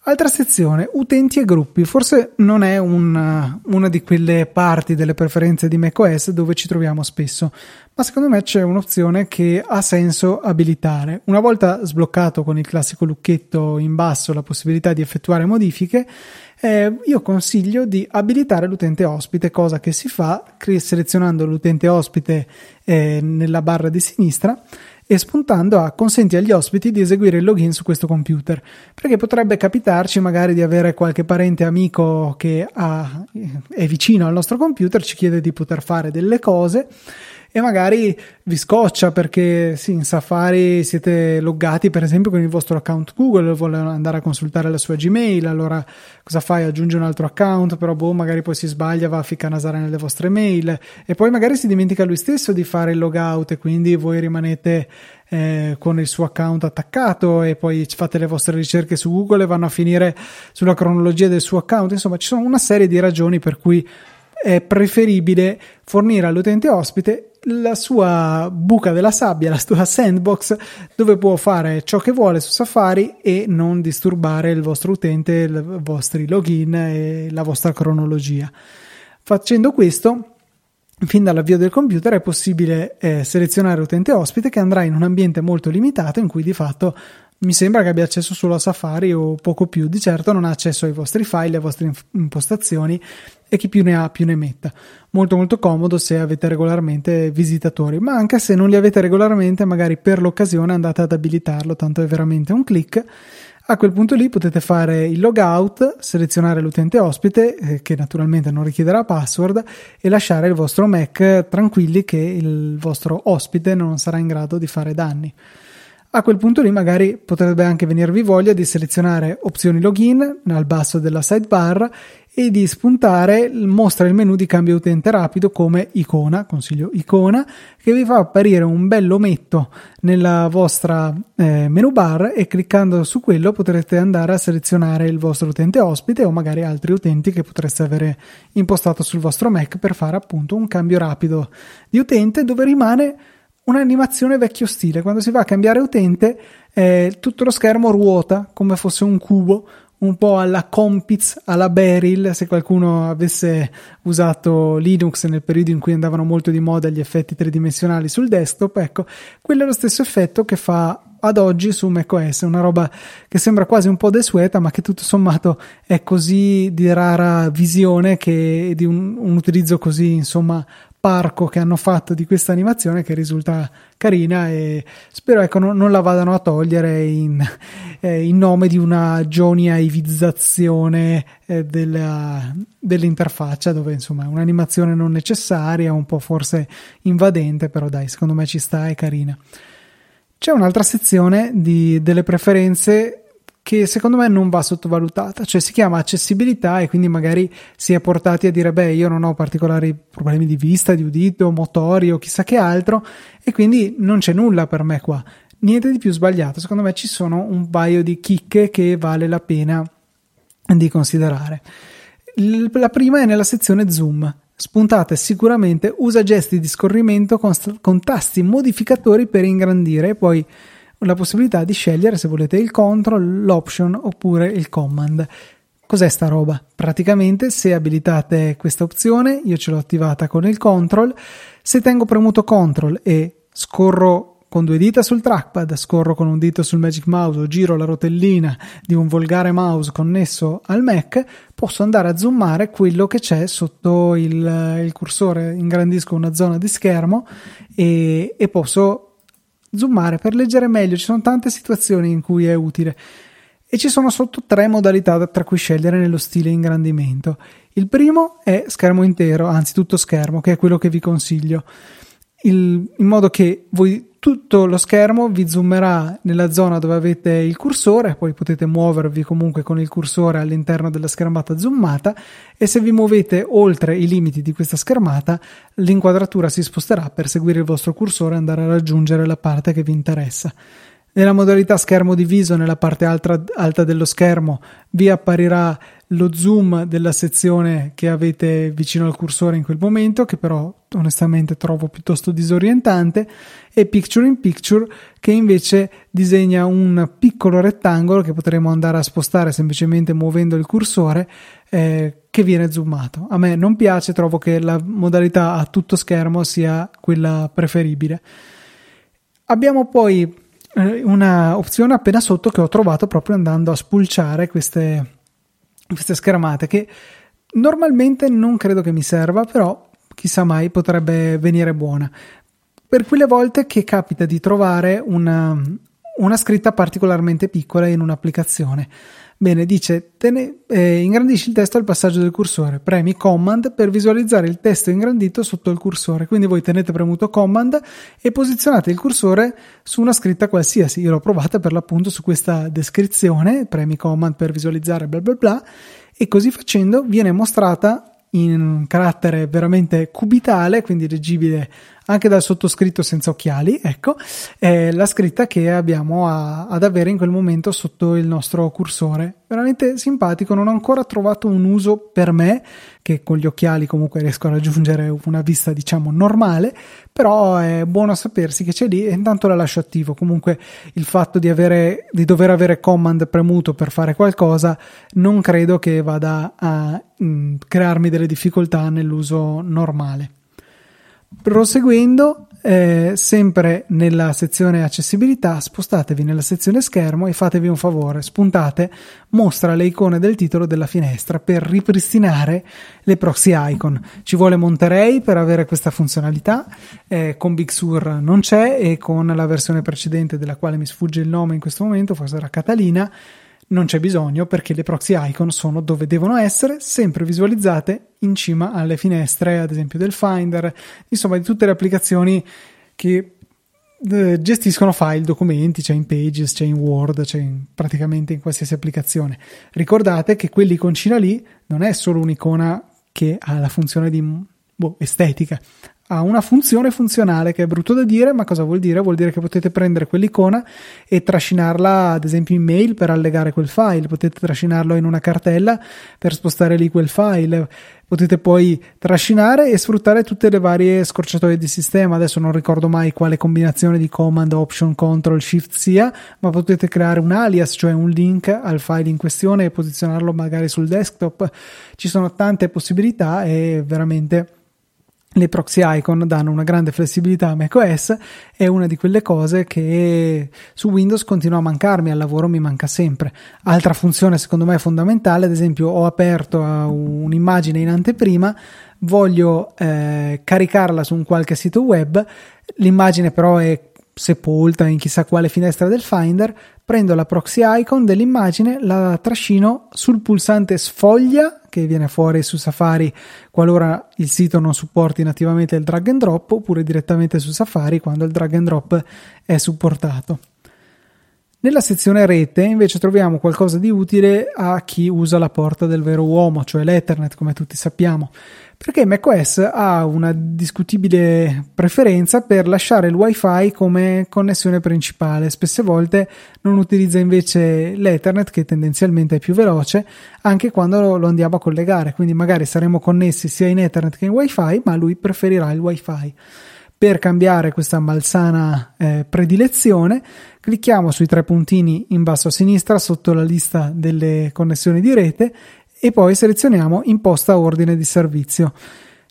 Altra sezione, utenti e gruppi. Forse non è una, una di quelle parti delle preferenze di macOS dove ci troviamo spesso, ma secondo me c'è un'opzione che ha senso abilitare. Una volta sbloccato con il classico lucchetto in basso la possibilità di effettuare modifiche, eh, io consiglio di abilitare l'utente ospite, cosa che si fa selezionando l'utente ospite eh, nella barra di sinistra e spuntando a consenti agli ospiti di eseguire il login su questo computer, perché potrebbe capitarci magari di avere qualche parente amico che ha, è vicino al nostro computer, ci chiede di poter fare delle cose e magari vi scoccia perché sì, in Safari siete loggati per esempio con il vostro account Google, vuole andare a consultare la sua Gmail, allora cosa fai? Aggiunge un altro account, però boh, magari poi si sbaglia, va a ficcanasare nelle vostre mail e poi magari si dimentica lui stesso di fare il logout e quindi voi rimanete eh, con il suo account attaccato e poi fate le vostre ricerche su Google e vanno a finire sulla cronologia del suo account. Insomma, ci sono una serie di ragioni per cui è preferibile fornire all'utente ospite la sua buca della sabbia, la sua sandbox, dove può fare ciò che vuole su Safari e non disturbare il vostro utente, i vostri login e la vostra cronologia. Facendo questo, fin dall'avvio del computer è possibile eh, selezionare utente ospite che andrà in un ambiente molto limitato in cui di fatto mi sembra che abbia accesso solo a Safari o poco più, di certo non ha accesso ai vostri file, alle vostre impostazioni e chi più ne ha più ne metta. Molto molto comodo se avete regolarmente visitatori, ma anche se non li avete regolarmente, magari per l'occasione andate ad abilitarlo, tanto è veramente un clic. A quel punto lì potete fare il logout, selezionare l'utente ospite, eh, che naturalmente non richiederà password, e lasciare il vostro Mac tranquilli che il vostro ospite non sarà in grado di fare danni. A quel punto lì magari potrebbe anche venirvi voglia di selezionare opzioni login al basso della sidebar e di spuntare mostra il menu di cambio utente rapido come icona, consiglio icona, che vi fa apparire un bel ometto nella vostra eh, menu bar e cliccando su quello potrete andare a selezionare il vostro utente ospite o magari altri utenti che potreste avere impostato sul vostro Mac per fare appunto un cambio rapido di utente dove rimane un'animazione vecchio stile. Quando si va a cambiare utente, eh, tutto lo schermo ruota come fosse un cubo, un po' alla Compiz, alla Beryl, se qualcuno avesse usato Linux nel periodo in cui andavano molto di moda gli effetti tridimensionali sul desktop, ecco, quello è lo stesso effetto che fa ad oggi su macOS, una roba che sembra quasi un po' desueta, ma che tutto sommato è così di rara visione che di un, un utilizzo così, insomma, parco che hanno fatto di questa animazione che risulta carina e spero ecco non, non la vadano a togliere in, *laughs* eh, in nome di una joniaivizzazione eh, della, dell'interfaccia dove insomma è un'animazione non necessaria un po' forse invadente però dai secondo me ci sta è carina. C'è un'altra sezione di, delle preferenze che secondo me non va sottovalutata, cioè si chiama accessibilità e quindi magari si è portati a dire beh io non ho particolari problemi di vista, di udito, motori o chissà che altro e quindi non c'è nulla per me qua. Niente di più sbagliato, secondo me ci sono un paio di chicche che vale la pena di considerare. La prima è nella sezione zoom. Spuntate sicuramente usa gesti di scorrimento con, con tasti modificatori per ingrandire e poi la possibilità di scegliere se volete il control, l'option oppure il command. Cos'è sta roba? Praticamente se abilitate questa opzione, io ce l'ho attivata con il control, se tengo premuto control e scorro con due dita sul trackpad, scorro con un dito sul Magic Mouse o giro la rotellina di un volgare mouse connesso al Mac, posso andare a zoomare quello che c'è sotto il, il cursore, ingrandisco una zona di schermo e, e posso zoomare per leggere meglio, ci sono tante situazioni in cui è utile. E ci sono sotto tre modalità tra cui scegliere nello stile ingrandimento. Il primo è schermo intero, anzi tutto schermo, che è quello che vi consiglio. Il, in modo che voi tutto lo schermo vi zoomerà nella zona dove avete il cursore, poi potete muovervi comunque con il cursore all'interno della schermata zoomata e se vi muovete oltre i limiti di questa schermata l'inquadratura si sposterà per seguire il vostro cursore e andare a raggiungere la parte che vi interessa. Nella modalità schermo diviso, nella parte alta, alta dello schermo, vi apparirà lo zoom della sezione che avete vicino al cursore in quel momento, che però onestamente trovo piuttosto disorientante, e Picture in Picture, che invece disegna un piccolo rettangolo che potremo andare a spostare semplicemente muovendo il cursore, eh, che viene zoomato. A me non piace, trovo che la modalità a tutto schermo sia quella preferibile. Abbiamo poi eh, una opzione appena sotto che ho trovato proprio andando a spulciare queste, queste schermate che normalmente non credo che mi serva, però chissà mai potrebbe venire buona. Per quelle volte che capita di trovare una, una scritta particolarmente piccola in un'applicazione. Bene, dice tene, eh, ingrandisci il testo al passaggio del cursore, premi Command per visualizzare il testo ingrandito sotto il cursore. Quindi voi tenete premuto Command e posizionate il cursore su una scritta qualsiasi. Io l'ho provata per l'appunto su questa descrizione, premi Command per visualizzare bla bla bla e così facendo viene mostrata in carattere veramente cubitale, quindi leggibile anche dal sottoscritto senza occhiali, ecco, è la scritta che abbiamo a, ad avere in quel momento sotto il nostro cursore. Veramente simpatico, non ho ancora trovato un uso per me, che con gli occhiali comunque riesco a raggiungere una vista diciamo normale, però è buono sapersi che c'è lì e intanto la lascio attivo. Comunque il fatto di, avere, di dover avere command premuto per fare qualcosa non credo che vada a mh, mm, crearmi delle difficoltà nell'uso normale. Proseguendo, eh, sempre nella sezione accessibilità, spostatevi nella sezione schermo e fatevi un favore, spuntate, mostra le icone del titolo della finestra per ripristinare le proxy icon. Ci vuole Monterey per avere questa funzionalità, eh, con Big Sur non c'è e con la versione precedente della quale mi sfugge il nome in questo momento, forse era Catalina, non c'è bisogno perché le proxy icon sono dove devono essere, sempre visualizzate in cima alle finestre, ad esempio del Finder, insomma di tutte le applicazioni che eh, gestiscono file, documenti, c'è in Pages, c'è in Word, c'è in, praticamente in qualsiasi applicazione. Ricordate che quell'iconcina lì non è solo un'icona che ha la funzione di boh, estetica, ha una funzione funzionale che è brutto da dire, ma cosa vuol dire? Vuol dire che potete prendere quell'icona e trascinarla ad esempio in mail per allegare quel file, potete trascinarlo in una cartella per spostare lì quel file, potete poi trascinare e sfruttare tutte le varie scorciatoie di sistema. Adesso non ricordo mai quale combinazione di command, option, control, shift sia, ma potete creare un alias, cioè un link al file in questione e posizionarlo magari sul desktop. Ci sono tante possibilità e veramente le proxy icon danno una grande flessibilità a macOS è una di quelle cose che su Windows continua a mancarmi al lavoro mi manca sempre. Altra funzione secondo me fondamentale ad esempio ho aperto un'immagine in anteprima voglio eh, caricarla su un qualche sito web l'immagine però è sepolta in chissà quale finestra del Finder, prendo la proxy icon dell'immagine, la trascino sul pulsante sfoglia che viene fuori su Safari qualora il sito non supporti nativamente il drag and drop oppure direttamente su Safari quando il drag and drop è supportato. Nella sezione rete invece troviamo qualcosa di utile a chi usa la porta del vero uomo, cioè l'Ethernet come tutti sappiamo perché macOS ha una discutibile preferenza per lasciare il WiFi come connessione principale. Spesse volte non utilizza invece l'Ethernet, che tendenzialmente è più veloce, anche quando lo andiamo a collegare. Quindi magari saremo connessi sia in Ethernet che in WiFi, ma lui preferirà il WiFi. Per cambiare questa malsana eh, predilezione, clicchiamo sui tre puntini in basso a sinistra sotto la lista delle connessioni di rete e poi selezioniamo imposta ordine di servizio.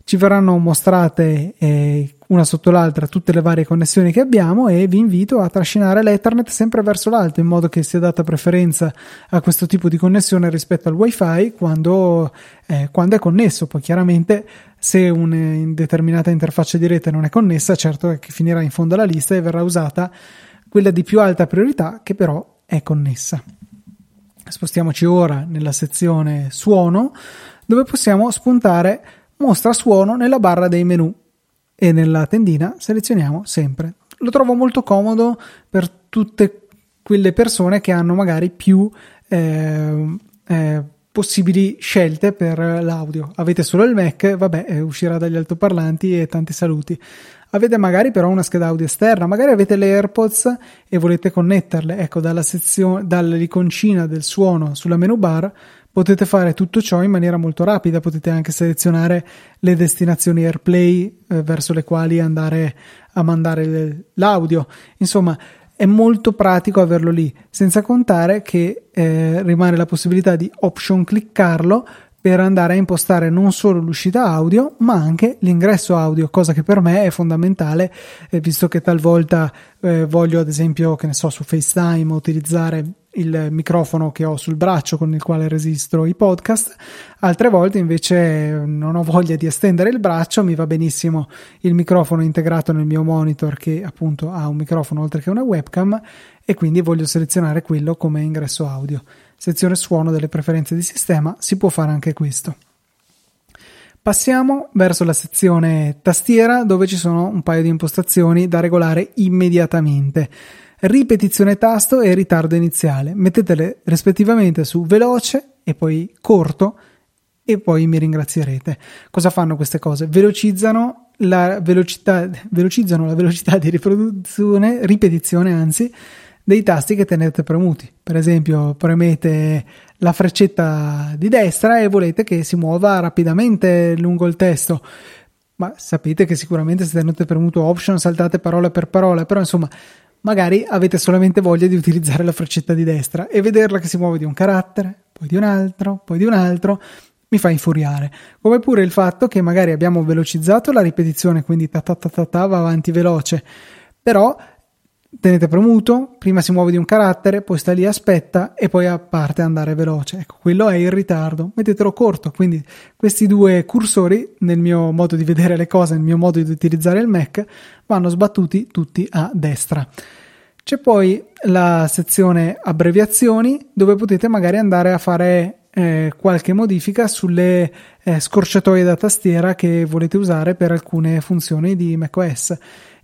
Ci verranno mostrate eh, una sotto l'altra tutte le varie connessioni che abbiamo e vi invito a trascinare l'Ethernet sempre verso l'alto in modo che sia data preferenza a questo tipo di connessione rispetto al WiFi quando, eh, quando è connesso. Poi chiaramente se una determinata interfaccia di rete non è connessa, certo che finirà in fondo alla lista e verrà usata quella di più alta priorità che però è connessa. Spostiamoci ora nella sezione suono dove possiamo spuntare mostra suono nella barra dei menu e nella tendina selezioniamo sempre. Lo trovo molto comodo per tutte quelle persone che hanno magari più eh, eh, possibili scelte per l'audio. Avete solo il Mac, vabbè, eh, uscirà dagli altoparlanti e tanti saluti. Avete magari però una scheda audio esterna, magari avete le AirPods e volete connetterle. Ecco, dalla sezione, dall'iconcina del suono sulla menu bar potete fare tutto ciò in maniera molto rapida. Potete anche selezionare le destinazioni AirPlay eh, verso le quali andare a mandare l'audio. Insomma, è molto pratico averlo lì, senza contare che eh, rimane la possibilità di option cliccarlo per andare a impostare non solo l'uscita audio ma anche l'ingresso audio, cosa che per me è fondamentale eh, visto che talvolta eh, voglio ad esempio che ne so su FaceTime utilizzare il microfono che ho sul braccio con il quale registro i podcast, altre volte invece non ho voglia di estendere il braccio, mi va benissimo il microfono integrato nel mio monitor che appunto ha un microfono oltre che una webcam e quindi voglio selezionare quello come ingresso audio. Sezione suono delle preferenze di sistema, si può fare anche questo. Passiamo verso la sezione tastiera dove ci sono un paio di impostazioni da regolare immediatamente ripetizione tasto e ritardo iniziale. Mettetele rispettivamente su veloce e poi corto e poi mi ringrazierete. Cosa fanno queste cose? Velocizzano la velocità, velocizzano la velocità di riproduzione, ripetizione anzi, dei tasti che tenete premuti. Per esempio, premete la freccetta di destra e volete che si muova rapidamente lungo il testo. Ma sapete che sicuramente se tenete premuto option saltate parola per parola, però insomma magari avete solamente voglia di utilizzare la freccetta di destra e vederla che si muove di un carattere, poi di un altro, poi di un altro, mi fa infuriare. Come pure il fatto che magari abbiamo velocizzato la ripetizione, quindi ta ta ta ta, ta va avanti veloce, però tenete premuto, prima si muove di un carattere, poi sta lì aspetta e poi parte andare veloce. Ecco, quello è il ritardo. Mettetelo corto, quindi questi due cursori nel mio modo di vedere le cose, nel mio modo di utilizzare il Mac, vanno sbattuti tutti a destra. C'è poi la sezione abbreviazioni dove potete magari andare a fare eh, qualche modifica sulle eh, scorciatoie da tastiera che volete usare per alcune funzioni di macOS.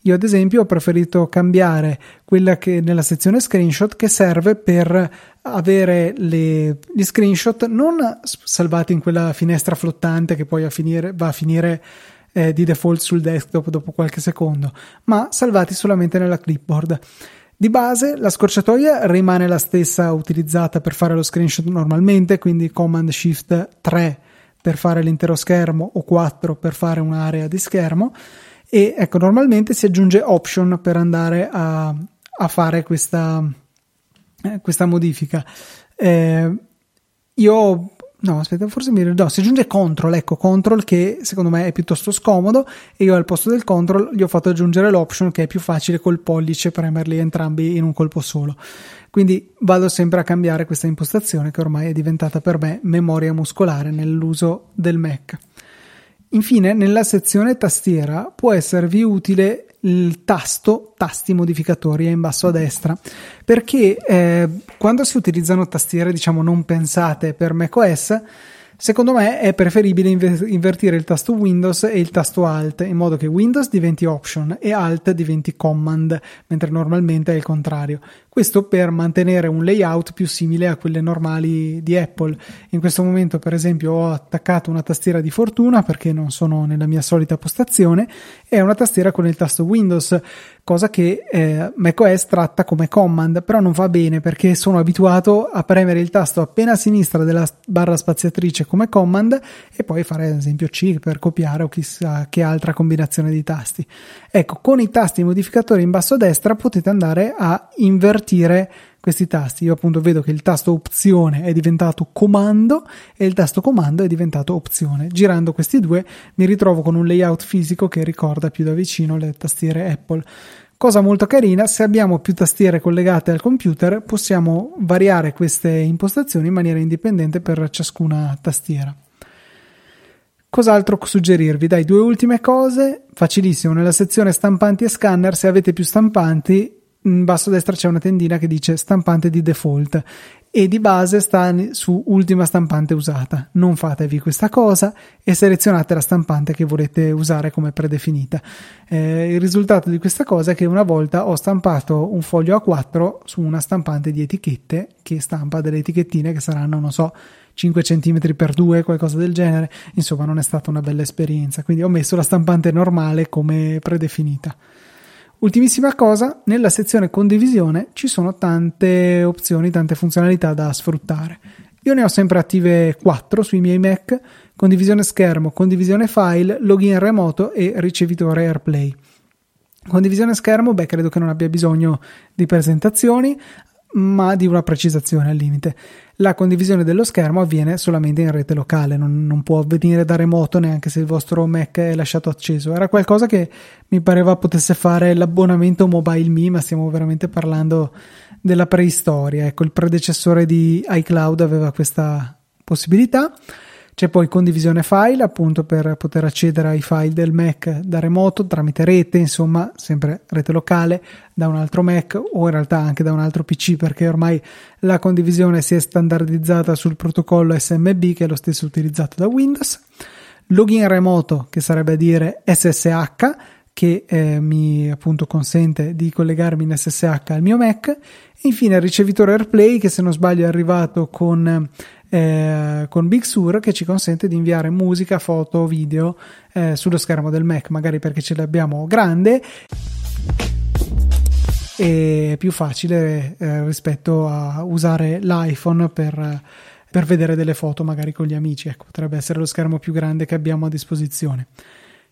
Io ad esempio ho preferito cambiare quella che nella sezione screenshot che serve per avere le, gli screenshot non salvati in quella finestra flottante che poi a finire, va a finire eh, di default sul desktop dopo qualche secondo, ma salvati solamente nella clipboard. Di base la scorciatoia rimane la stessa utilizzata per fare lo screenshot normalmente, quindi Command Shift 3 per fare l'intero schermo o 4 per fare un'area di schermo e ecco normalmente si aggiunge option per andare a, a fare questa, eh, questa modifica. Eh, io No, aspetta, forse mi no, si aggiunge control, ecco, control che secondo me è piuttosto scomodo e io al posto del control gli ho fatto aggiungere l'option che è più facile col pollice premerli entrambi in un colpo solo. Quindi vado sempre a cambiare questa impostazione che ormai è diventata per me memoria muscolare nell'uso del Mac. Infine, nella sezione tastiera può esservi utile il tasto tasti modificatori in basso a destra perché eh, quando si utilizzano tastiere diciamo non pensate per macOS Secondo me è preferibile invertire il tasto Windows e il tasto Alt in modo che Windows diventi Option e Alt diventi Command, mentre normalmente è il contrario. Questo per mantenere un layout più simile a quelle normali di Apple. In questo momento, per esempio, ho attaccato una tastiera di fortuna perché non sono nella mia solita postazione e una tastiera con il tasto Windows cosa che eh, macOS tratta come command, però non va bene perché sono abituato a premere il tasto appena a sinistra della barra spaziatrice come command e poi fare ad esempio C per copiare o chissà che altra combinazione di tasti. Ecco, con i tasti modificatori in basso a destra potete andare a invertire questi tasti. Io appunto vedo che il tasto opzione è diventato comando e il tasto comando è diventato opzione. Girando questi due mi ritrovo con un layout fisico che ricorda più da vicino le tastiere Apple. Cosa molto carina, se abbiamo più tastiere collegate al computer possiamo variare queste impostazioni in maniera indipendente per ciascuna tastiera. Cos'altro suggerirvi? Dai, due ultime cose, facilissimo, nella sezione stampanti e scanner se avete più stampanti in basso a destra c'è una tendina che dice stampante di default e di base sta su ultima stampante usata. Non fatevi questa cosa e selezionate la stampante che volete usare come predefinita. Eh, il risultato di questa cosa è che una volta ho stampato un foglio A4 su una stampante di etichette che stampa delle etichettine che saranno, non so, 5 cm x 2, qualcosa del genere. Insomma, non è stata una bella esperienza. Quindi ho messo la stampante normale come predefinita. Ultimissima cosa, nella sezione condivisione ci sono tante opzioni, tante funzionalità da sfruttare. Io ne ho sempre attive 4 sui miei Mac, condivisione schermo, condivisione file, login remoto e ricevitore AirPlay. Condivisione schermo, beh, credo che non abbia bisogno di presentazioni. Ma di una precisazione al limite. La condivisione dello schermo avviene solamente in rete locale, non, non, può avvenire da remoto neanche se il vostro Mac è lasciato acceso. Era qualcosa che mi pareva potesse fare l'abbonamento Mobile Me, ma stiamo veramente parlando della preistoria. Ecco, il predecessore di iCloud aveva questa possibilità. C'è poi condivisione file, appunto per poter accedere ai file del Mac da remoto tramite rete, insomma, sempre rete locale da un altro Mac o in realtà anche da un altro PC, perché ormai la condivisione si è standardizzata sul protocollo SMB che è lo stesso utilizzato da Windows. Login remoto, che sarebbe a dire SSH, che eh, mi appunto consente di collegarmi in SSH al mio Mac infine il ricevitore AirPlay che se non sbaglio è arrivato con eh, con Big Sur che ci consente di inviare musica, foto, video eh, sullo schermo del Mac, magari perché ce l'abbiamo grande e più facile eh, rispetto a usare l'iPhone per, per vedere delle foto magari con gli amici. Ecco, potrebbe essere lo schermo più grande che abbiamo a disposizione.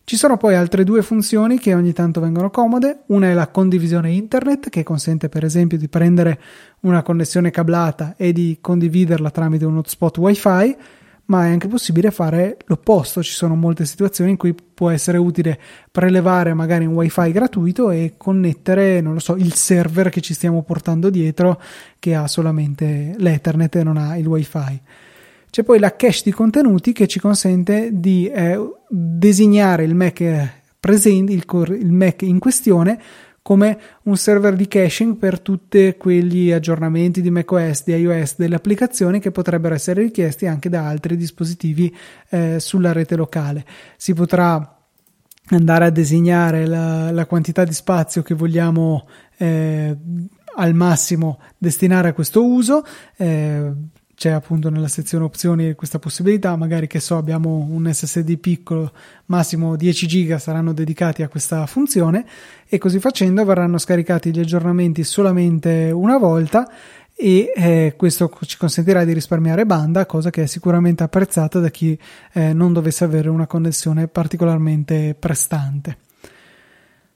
Ci sono poi altre due funzioni che ogni tanto vengono comode. Una è la condivisione internet, che consente per esempio di prendere una connessione cablata e di condividerla tramite un hotspot wifi, ma è anche possibile fare l'opposto. Ci sono molte situazioni in cui può essere utile prelevare magari un wifi gratuito e connettere, non lo so, il server che ci stiamo portando dietro che ha solamente l'Ethernet e non ha il wifi. C'è poi la cache di contenuti che ci consente di eh, designare il Mac presente, il, il Mac in questione come un server di caching per tutti quegli aggiornamenti di macOS, di iOS, delle applicazioni che potrebbero essere richiesti anche da altri dispositivi eh, sulla rete locale. Si potrà andare a designare la, la quantità di spazio che vogliamo eh, al massimo destinare a questo uso. Eh, c'è appunto nella sezione opzioni questa possibilità, magari che so abbiamo un SSD piccolo, massimo 10 giga saranno dedicati a questa funzione e così facendo verranno scaricati gli aggiornamenti solamente una volta e eh, questo ci consentirà di risparmiare banda, cosa che è sicuramente apprezzata da chi eh, non dovesse avere una connessione particolarmente prestante.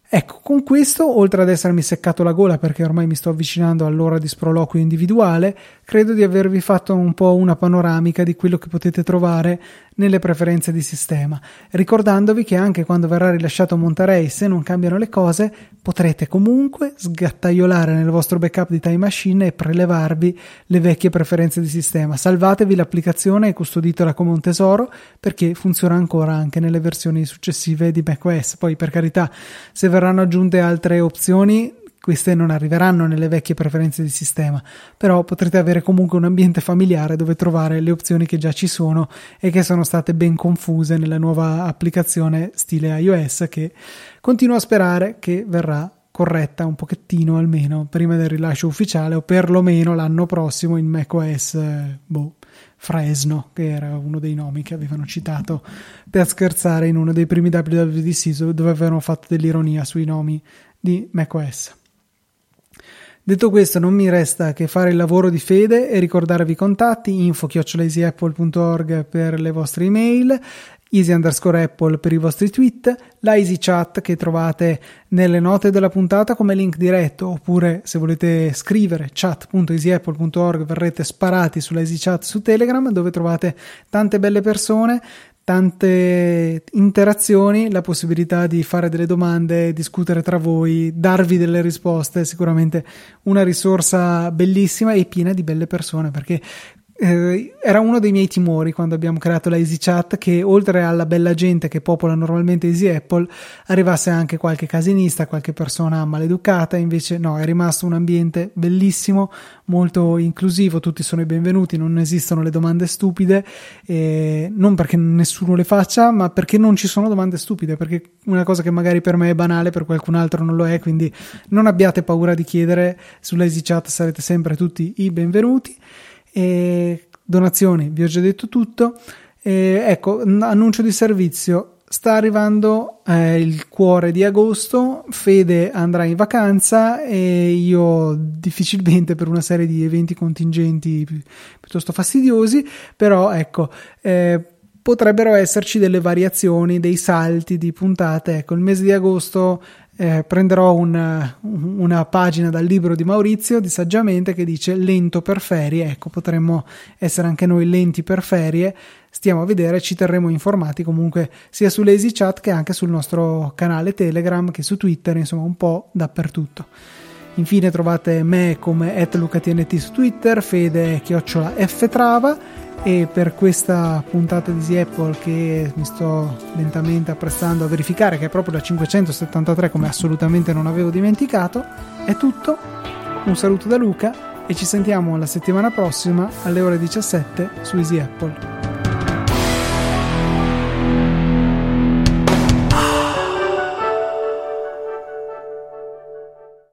Ecco, con questo, oltre ad essermi seccato la gola perché ormai mi sto avvicinando all'ora di sproloquio individuale, credo di avervi fatto un po' una panoramica di quello che potete trovare nelle preferenze di sistema, ricordandovi che anche quando verrà rilasciato Monterey, se non cambiano le cose, potrete comunque sgattaiolare nel vostro backup di Time Machine e prelevarvi le vecchie preferenze di sistema. Salvatevi l'applicazione e custoditela come un tesoro perché funziona ancora anche nelle versioni successive di macOS. Poi, per carità, se verranno aggiunte altre opzioni, queste non arriveranno nelle vecchie preferenze di sistema, però potrete avere comunque un ambiente familiare dove trovare le opzioni che già ci sono e che sono state ben confuse nella nuova applicazione stile iOS che continuo a sperare che verrà corretta un pochettino almeno prima del rilascio ufficiale o perlomeno l'anno prossimo in macOS boh, Fresno, che era uno dei nomi che avevano citato per scherzare in uno dei primi WWDC dove avevano fatto dell'ironia sui nomi di macOS. Detto questo, non mi resta che fare il lavoro di fede e ricordarvi i contatti info-easyapple.org per le vostre email, easy underscore apple per i vostri tweet, la easy chat che trovate nelle note della puntata come link diretto, oppure se volete scrivere chat.easyapple.org verrete sparati sulla easy chat su Telegram dove trovate tante belle persone, tante interazioni, la possibilità di fare delle domande, discutere tra voi, darvi delle risposte, sicuramente una risorsa bellissima e piena di belle persone, perché eh, era uno dei miei timori quando abbiamo creato la EasyChat che oltre alla bella gente che popola normalmente Easy Apple arrivasse anche qualche casinista, qualche persona maleducata, invece no, è rimasto un ambiente bellissimo, molto inclusivo, tutti sono i benvenuti, non esistono le domande stupide, eh, non perché nessuno le faccia, ma perché non ci sono domande stupide, perché una cosa che magari per me è banale, per qualcun altro non lo è, quindi non abbiate paura di chiedere, sulla EasyChat sarete sempre tutti i benvenuti. E donazioni, vi ho già detto tutto. E ecco, annuncio di servizio. Sta arrivando eh, il cuore di agosto, Fede andrà in vacanza e io difficilmente per una serie di eventi contingenti pi- piuttosto fastidiosi, però ecco, eh, potrebbero esserci delle variazioni, dei salti di puntate. Ecco, il mese di agosto eh, prenderò un, una pagina dal libro di Maurizio di Saggiamente che dice lento per ferie, ecco potremmo essere anche noi lenti per ferie, stiamo a vedere, ci terremo informati comunque sia su Lazy Chat che anche sul nostro canale Telegram che su Twitter, insomma un po' dappertutto. Infine trovate me come lucatnt su Twitter, Fede chiocciola Ftrava e per questa puntata di Easy Apple che mi sto lentamente apprestando a verificare che è proprio la 573 come assolutamente non avevo dimenticato è tutto. Un saluto da Luca e ci sentiamo la settimana prossima alle ore 17 su Easy Apple